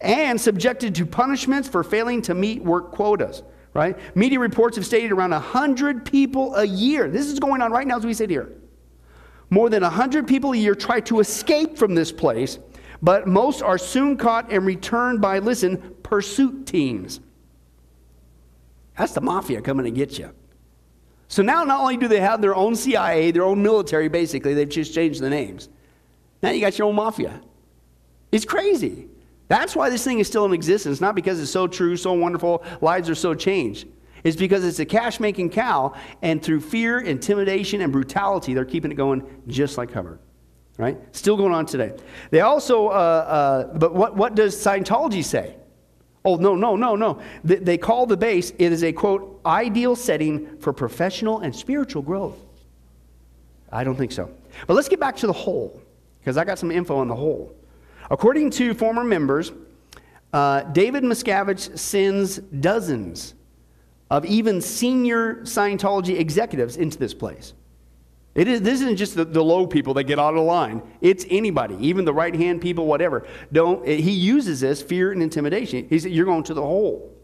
And subjected to punishments for failing to meet work quotas, right? Media reports have stated around 100 people a year. This is going on right now as we sit here more than 100 people a year try to escape from this place, but most are soon caught and returned by, listen, pursuit teams. That's the mafia coming to get you. So now not only do they have their own CIA, their own military, basically, they've just changed the names. Now you got your own mafia. It's crazy. That's why this thing is still in existence, not because it's so true, so wonderful, lives are so changed is because it's a cash making cow, and through fear, intimidation, and brutality, they're keeping it going just like Hubbard. Right? Still going on today. They also, uh, uh, but what, what does Scientology say? Oh, no, no, no, no. They, they call the base, it is a quote, ideal setting for professional and spiritual growth. I don't think so. But let's get back to the hole, because I got some info on the hole. According to former members, uh, David Miscavige sends dozens of even senior Scientology executives into this place. It is, this isn't just the, the low people that get out of line. It's anybody, even the right hand people, whatever. Don't, he uses this fear and intimidation. He said, You're going to the hole.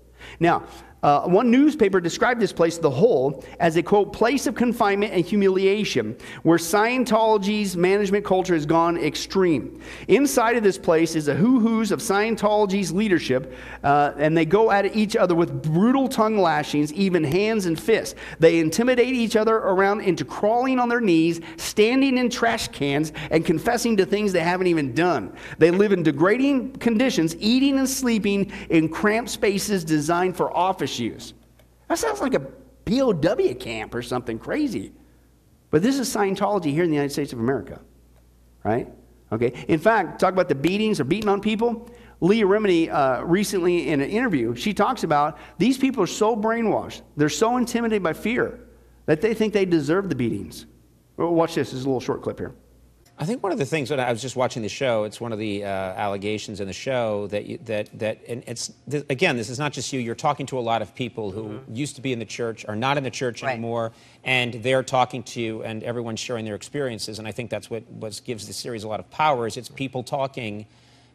Now, uh, one newspaper described this place, the hole, as a quote, place of confinement and humiliation, where Scientology's management culture has gone extreme. Inside of this place is a who who's of Scientology's leadership, uh, and they go at each other with brutal tongue lashings, even hands and fists. They intimidate each other around into crawling on their knees, standing in trash cans, and confessing to things they haven't even done. They live in degrading conditions, eating and sleeping in cramped spaces designed for office use. That sounds like a POW camp or something crazy. But this is Scientology here in the United States of America, right? Okay. In fact, talk about the beatings or beating on people. Leah Remini, uh, recently in an interview, she talks about these people are so brainwashed, they're so intimidated by fear that they think they deserve the beatings. Well, watch this. This is a little short clip here. I think one of the things when I was just watching the show. It's one of the uh, allegations in the show that you, that that and it's th- again. This is not just you. You're talking to a lot of people who mm-hmm. used to be in the church, are not in the church right. anymore, and they're talking to you, and everyone's sharing their experiences. And I think that's what what gives the series a lot of power. Is it's people talking.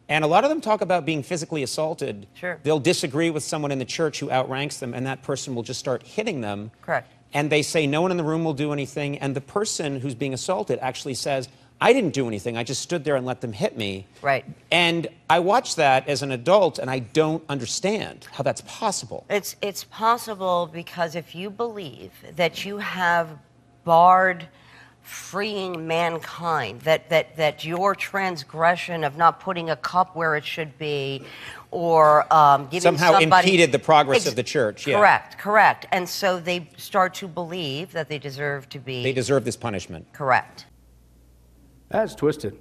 And a lot of them talk about being physically assaulted. Sure. They'll disagree with someone in the church who outranks them, and that person will just start hitting them. Correct. And they say no one in the room will do anything, and the person who's being assaulted actually says, I didn't do anything. I just stood there and let them hit me. Right. And I watched that as an adult, and I don't understand how that's possible. It's it's possible because if you believe that you have barred freeing mankind, that that that your transgression of not putting a cup where it should be, or um, giving somehow somebody, impeded the progress of the church. Yeah. Correct, correct. And so they start to believe that they deserve to be. They deserve this punishment. Correct. That's twisted.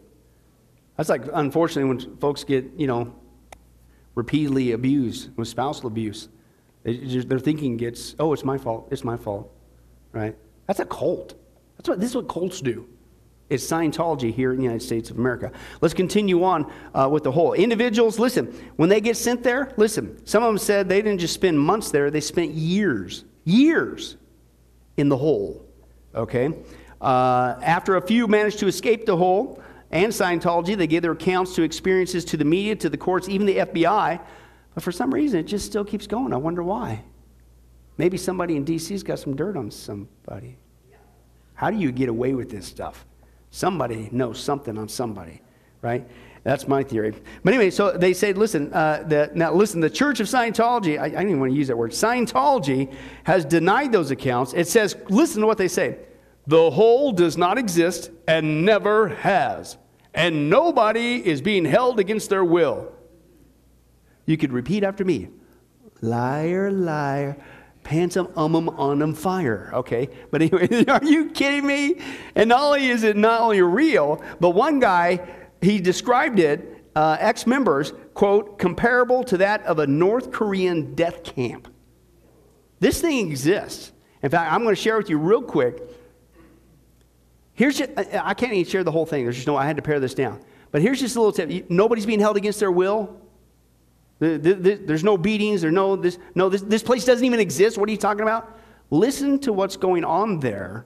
That's like, unfortunately, when folks get, you know, repeatedly abused with spousal abuse, their thinking gets, oh, it's my fault, it's my fault, right? That's a cult. That's what, this is what cults do. It's Scientology here in the United States of America. Let's continue on uh, with the hole. Individuals, listen, when they get sent there, listen, some of them said they didn't just spend months there, they spent years, years in the hole, okay? Uh, after a few managed to escape the hole and Scientology, they gave their accounts to experiences to the media, to the courts, even the FBI. But for some reason, it just still keeps going. I wonder why. Maybe somebody in D.C.'s got some dirt on somebody. How do you get away with this stuff? Somebody knows something on somebody right? That's my theory. But anyway, so they say, listen, uh, the, now listen, the Church of Scientology, I, I don't even want to use that word, Scientology has denied those accounts. It says, listen to what they say the hole does not exist and never has, and nobody is being held against their will. You could repeat after me liar, liar, pantsum ummum onum fire. Okay, but anyway, are you kidding me? And not only is it not only real, but one guy he described it, uh, ex members, quote, comparable to that of a North Korean death camp. This thing exists. In fact, I'm going to share with you real quick. Here's just, I can't even share the whole thing. There's just no, I had to pare this down. But here's just a little tip. Nobody's being held against their will. There's no beatings. There's no, this, no this, this place doesn't even exist. What are you talking about? Listen to what's going on there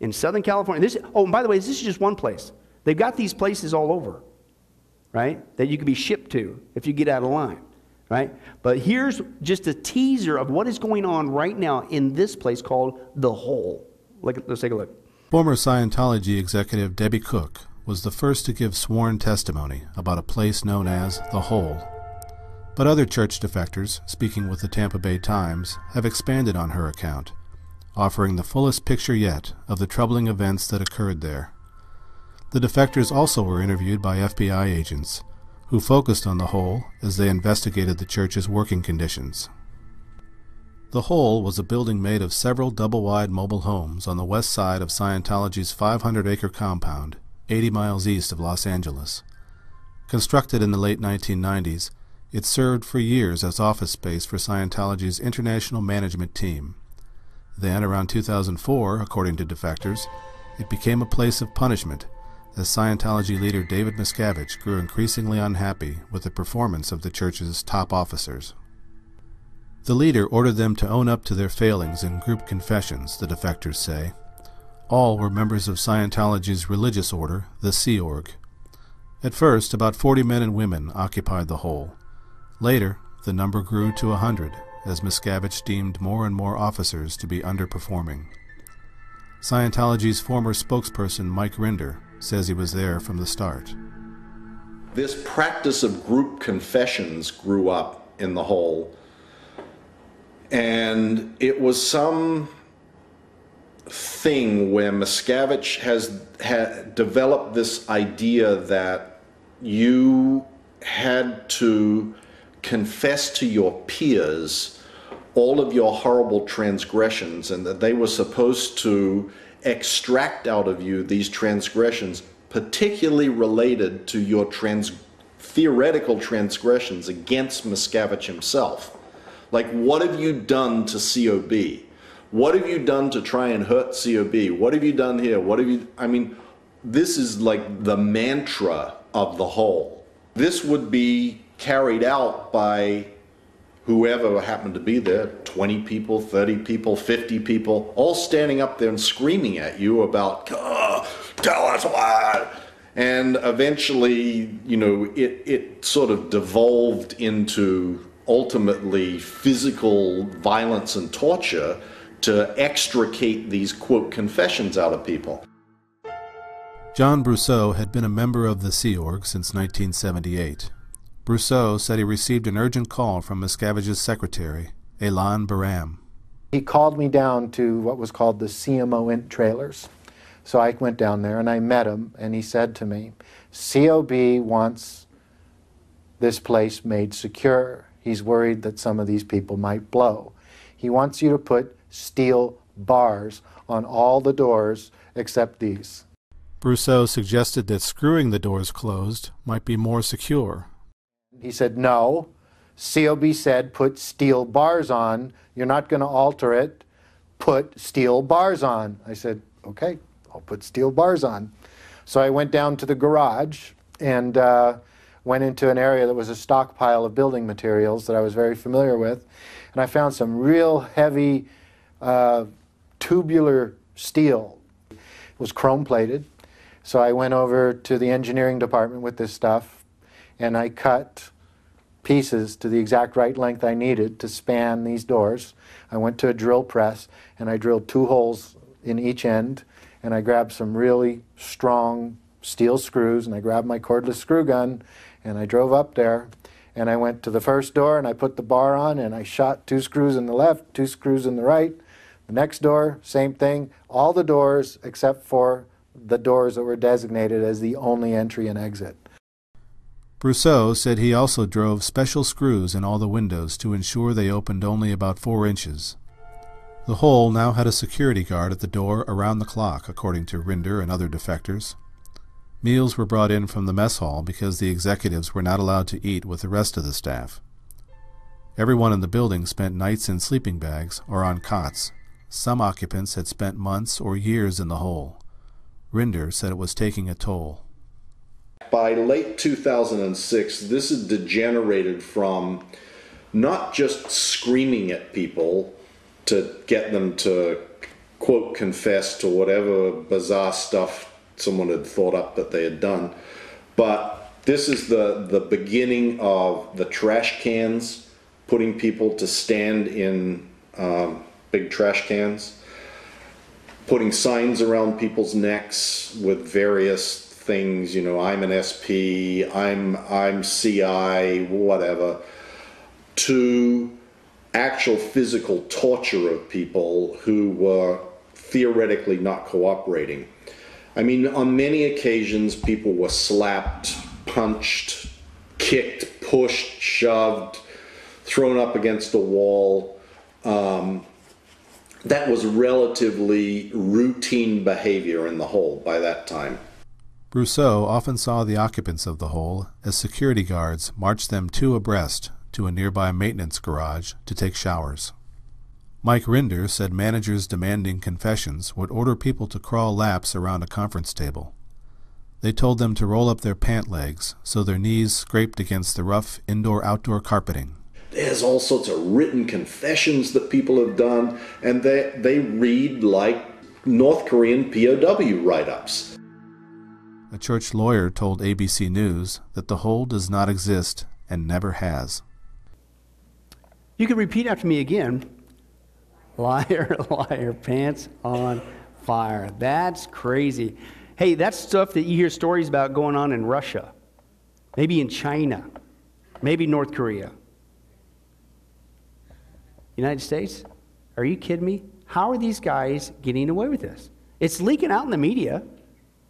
in Southern California. This, oh, and by the way, this is just one place. They've got these places all over, right? That you could be shipped to if you get out of line, right? But here's just a teaser of what is going on right now in this place called The Hole. Look, let's take a look. Former Scientology executive Debbie Cook was the first to give sworn testimony about a place known as The Hole. But other church defectors, speaking with the Tampa Bay Times, have expanded on her account, offering the fullest picture yet of the troubling events that occurred there. The defectors also were interviewed by FBI agents, who focused on the hole as they investigated the church's working conditions. The Hole was a building made of several double-wide mobile homes on the west side of Scientology's 500-acre compound, 80 miles east of Los Angeles. Constructed in the late 1990s, it served for years as office space for Scientology's international management team. Then, around 2004, according to defectors, it became a place of punishment as Scientology leader David Miscavige grew increasingly unhappy with the performance of the church's top officers. The leader ordered them to own up to their failings in group confessions, the defectors say. All were members of Scientology's religious order, the Sea Org. At first, about 40 men and women occupied the hole. Later, the number grew to a hundred, as Miscavige deemed more and more officers to be underperforming. Scientology's former spokesperson, Mike Rinder, says he was there from the start. This practice of group confessions grew up in the hole, and it was some thing where Miscavige has developed this idea that you had to confess to your peers all of your horrible transgressions and that they were supposed to extract out of you these transgressions, particularly related to your trans theoretical transgressions against Miscavige himself. Like, what have you done to COB? What have you done to try and hurt COB? What have you done here? What have you, I mean, this is like the mantra of the hole. This would be carried out by whoever happened to be there 20 people, 30 people, 50 people all standing up there and screaming at you about, tell us why. And eventually, you know, it, it sort of devolved into ultimately physical violence and torture to extricate these, quote, confessions out of people. John Brousseau had been a member of the Sea Org since 1978. Brousseau said he received an urgent call from Miscavige's secretary, Elan Baram. He called me down to what was called the CMO Int trailers. So I went down there and I met him, and he said to me, COB wants this place made secure. He's worried that some of these people might blow. He wants you to put steel bars on all the doors except these. Brousseau suggested that screwing the doors closed might be more secure. He said, No. COB said, put steel bars on. You're not going to alter it. Put steel bars on. I said, Okay, I'll put steel bars on. So I went down to the garage and uh, went into an area that was a stockpile of building materials that I was very familiar with. And I found some real heavy uh, tubular steel. It was chrome plated. So I went over to the engineering department with this stuff and I cut pieces to the exact right length I needed to span these doors. I went to a drill press and I drilled two holes in each end and I grabbed some really strong steel screws, and I grabbed my cordless screw gun, and I drove up there, and I went to the first door, and I put the bar on, and I shot two screws in the left, two screws in the right. The next door, same thing. All the doors except for the doors that were designated as the only entry and exit. Brousseau said he also drove special screws in all the windows to ensure they opened only about four inches. The hole now had a security guard at the door around the clock, according to Rinder and other defectors. Meals were brought in from the mess hall because the executives were not allowed to eat with the rest of the staff. Everyone in the building spent nights in sleeping bags or on cots. Some occupants had spent months or years in the hole. Rinder said it was taking a toll. By late 2006, this had degenerated from not just screaming at people to get them to, quote, confess to whatever bizarre stuff someone had thought up that they had done, but this is the, the beginning of the trash cans, putting people to stand in um, big trash cans, putting signs around people's necks with various things, you know, I'm an SP, I'm I'm CI, whatever, to actual physical torture of people who were theoretically not cooperating. I mean, on many occasions, people were slapped, punched, kicked, pushed, shoved, thrown up against a wall. Um, that was relatively routine behavior in the hole by that time. Brousseau often saw the occupants of the hole as security guards marched them two abreast to a nearby maintenance garage to take showers. Mike Rinder said managers demanding confessions would order people to crawl laps around a conference table. They told them to roll up their pant legs so their knees scraped against the rough indoor outdoor carpeting. There's all sorts of written confessions that people have done, and they, they read like North Korean POW write ups. A church lawyer told ABC News that the hole does not exist and never has. You can repeat after me again. Liar, liar, pants on fire. That's crazy. Hey, that's stuff that you hear stories about going on in Russia, maybe in China, maybe North Korea. United States? Are you kidding me? How are these guys getting away with this? It's leaking out in the media,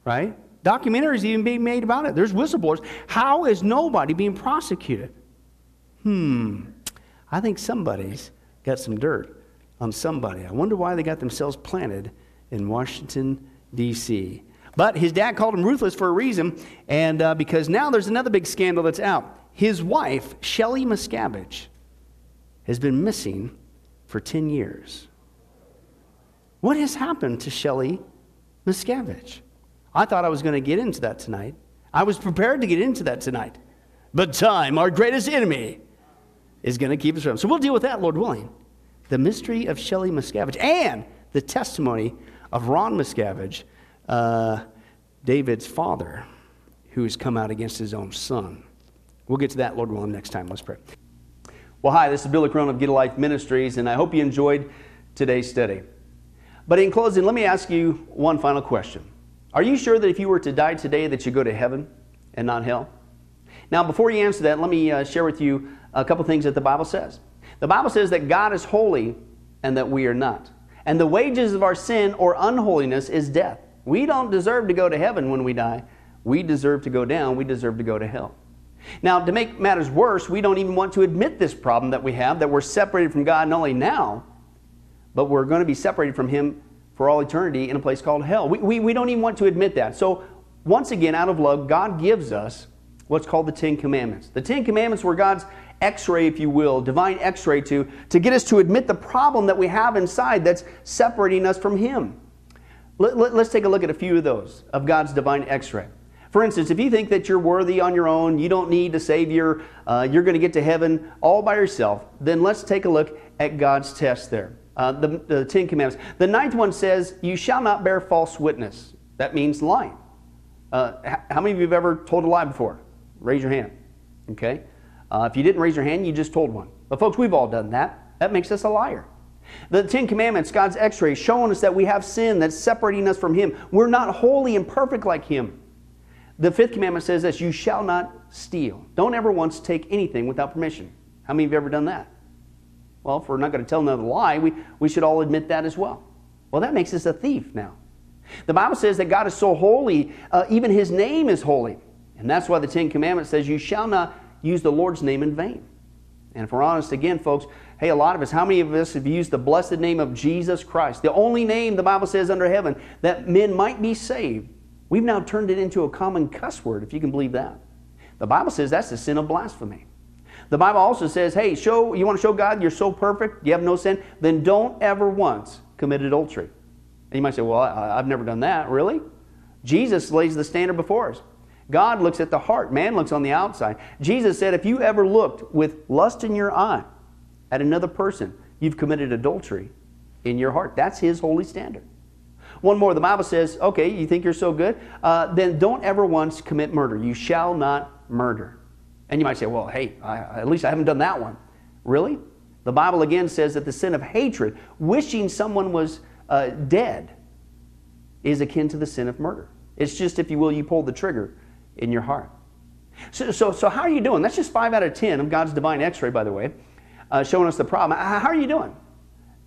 right? Documentaries even being made about it. There's whistleblowers. How is nobody being prosecuted? Hmm. I think somebody's got some dirt on somebody. I wonder why they got themselves planted in Washington, D.C. But his dad called him ruthless for a reason, and uh, because now there's another big scandal that's out. His wife, Shelley Miscavige, has been missing for 10 years. What has happened to Shelley Miscavige? I thought I was going to get into that tonight. I was prepared to get into that tonight. But time, our greatest enemy, is going to keep us from. So we'll deal with that, Lord willing. The mystery of Shelley Miscavige and the testimony of Ron Miscavige, uh, David's father, who has come out against his own son. We'll get to that, Lord willing, next time. Let's pray. Well, hi, this is Billy Crone of Get a Life Ministries, and I hope you enjoyed today's study. But in closing, let me ask you one final question. Are you sure that if you were to die today that you go to heaven and not hell? Now, before you answer that, let me uh, share with you a couple things that the Bible says. The Bible says that God is holy and that we are not. And the wages of our sin or unholiness is death. We don't deserve to go to heaven when we die. We deserve to go down. We deserve to go to hell. Now, to make matters worse, we don't even want to admit this problem that we have, that we're separated from God not only now, but we're going to be separated from Him for all eternity in a place called hell. We, we, we don't even want to admit that. So, once again, out of love, God gives us what's called the Ten Commandments. The Ten Commandments were God's x ray, if you will, divine x ray to, to get us to admit the problem that we have inside that's separating us from Him. Let, let, let's take a look at a few of those of God's divine x ray. For instance, if you think that you're worthy on your own, you don't need a Savior, uh, you're going to get to heaven all by yourself, then let's take a look at God's test there. Uh, the, the Ten Commandments. The ninth one says, You shall not bear false witness. That means lying. Uh, how many of you have ever told a lie before? Raise your hand. Okay? Uh, if you didn't raise your hand, you just told one. But, folks, we've all done that. That makes us a liar. The Ten Commandments, God's x ray, showing us that we have sin that's separating us from Him. We're not holy and perfect like Him. The fifth commandment says this you shall not steal. Don't ever once take anything without permission. How many of you have ever done that? Well, if we're not going to tell another lie, we, we should all admit that as well. Well, that makes us a thief now. The Bible says that God is so holy, uh, even his name is holy. And that's why the Ten Commandments says, You shall not use the Lord's name in vain. And if we're honest again, folks, hey, a lot of us, how many of us have used the blessed name of Jesus Christ, the only name the Bible says under heaven that men might be saved? We've now turned it into a common cuss word, if you can believe that. The Bible says that's the sin of blasphemy. The Bible also says, hey, show you want to show God you're so perfect, you have no sin, then don't ever once commit adultery. And you might say, well, I, I've never done that. Really? Jesus lays the standard before us. God looks at the heart, man looks on the outside. Jesus said, if you ever looked with lust in your eye at another person, you've committed adultery in your heart. That's His holy standard. One more, the Bible says, okay, you think you're so good? Uh, then don't ever once commit murder. You shall not murder. And you might say, well, hey, I, at least I haven't done that one. Really? The Bible again says that the sin of hatred, wishing someone was uh, dead, is akin to the sin of murder. It's just, if you will, you pull the trigger in your heart. So, so, so how are you doing? That's just 5 out of 10 of God's divine x ray, by the way, uh, showing us the problem. How are you doing?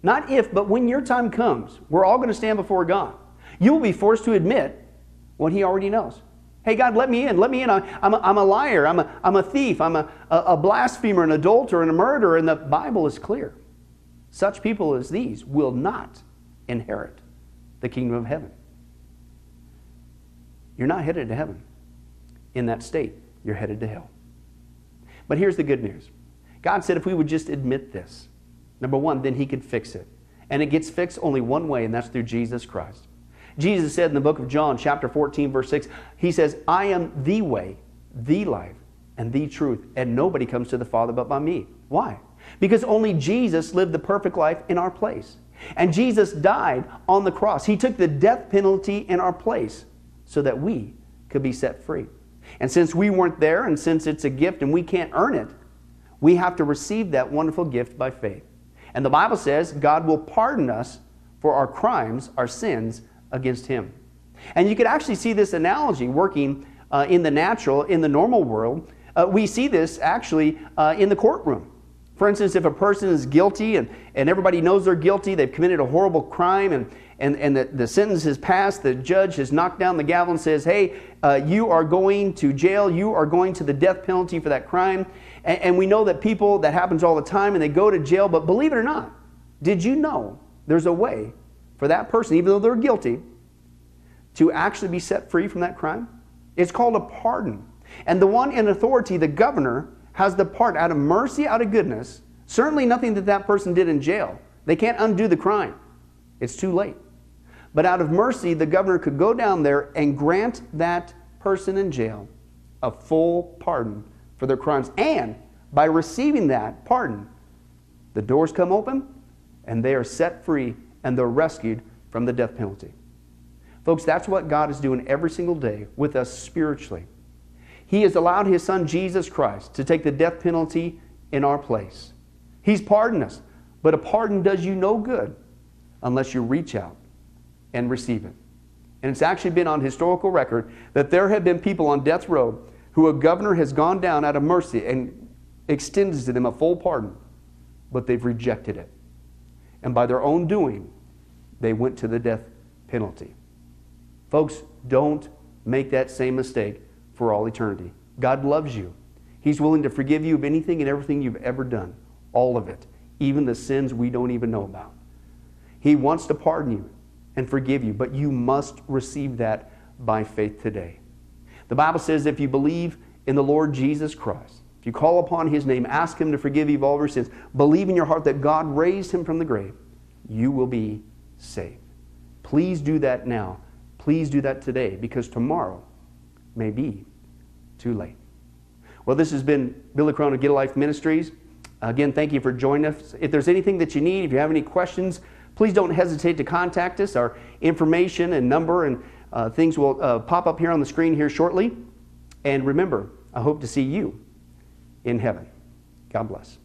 Not if, but when your time comes, we're all going to stand before God. You will be forced to admit what He already knows. Hey, God, let me in. Let me in. I'm a, I'm a liar. I'm a, I'm a thief. I'm a, a blasphemer, an adulterer, and a murderer. And the Bible is clear. Such people as these will not inherit the kingdom of heaven. You're not headed to heaven in that state, you're headed to hell. But here's the good news God said if we would just admit this, number one, then He could fix it. And it gets fixed only one way, and that's through Jesus Christ. Jesus said in the book of John, chapter 14, verse 6, He says, I am the way, the life, and the truth, and nobody comes to the Father but by me. Why? Because only Jesus lived the perfect life in our place. And Jesus died on the cross. He took the death penalty in our place so that we could be set free. And since we weren't there, and since it's a gift and we can't earn it, we have to receive that wonderful gift by faith. And the Bible says God will pardon us for our crimes, our sins against Him. And you could actually see this analogy working uh, in the natural, in the normal world. Uh, we see this actually uh, in the courtroom. For instance, if a person is guilty and, and everybody knows they're guilty, they've committed a horrible crime, and, and, and the, the sentence is passed, the judge has knocked down the gavel and says, Hey, uh, you are going to jail, you are going to the death penalty for that crime. And, and we know that people, that happens all the time, and they go to jail, but believe it or not, did you know there's a way for that person, even though they're guilty, to actually be set free from that crime? It's called a pardon. And the one in authority, the governor, has the part out of mercy, out of goodness, certainly nothing that that person did in jail. They can't undo the crime. It's too late. But out of mercy, the governor could go down there and grant that person in jail a full pardon for their crimes. And by receiving that pardon, the doors come open and they are set free and they're rescued from the death penalty. Folks, that's what God is doing every single day with us spiritually. He has allowed His Son Jesus Christ to take the death penalty in our place. He's pardoned us, but a pardon does you no good unless you reach out and receive it. And it's actually been on historical record that there have been people on death row who a governor has gone down out of mercy and extended to them a full pardon, but they've rejected it. And by their own doing, they went to the death penalty. Folks, don't make that same mistake for all eternity. God loves you. He's willing to forgive you of anything and everything you've ever done, all of it, even the sins we don't even know about. He wants to pardon you and forgive you, but you must receive that by faith today. The Bible says if you believe in the Lord Jesus Christ, if you call upon his name, ask him to forgive you of all your sins, believe in your heart that God raised him from the grave, you will be saved. Please do that now. Please do that today because tomorrow may be too late. Well, this has been Billy Crone of Get a Life Ministries. Again, thank you for joining us. If there's anything that you need, if you have any questions, please don't hesitate to contact us. Our information and number and uh, things will uh, pop up here on the screen here shortly. And remember, I hope to see you in heaven. God bless.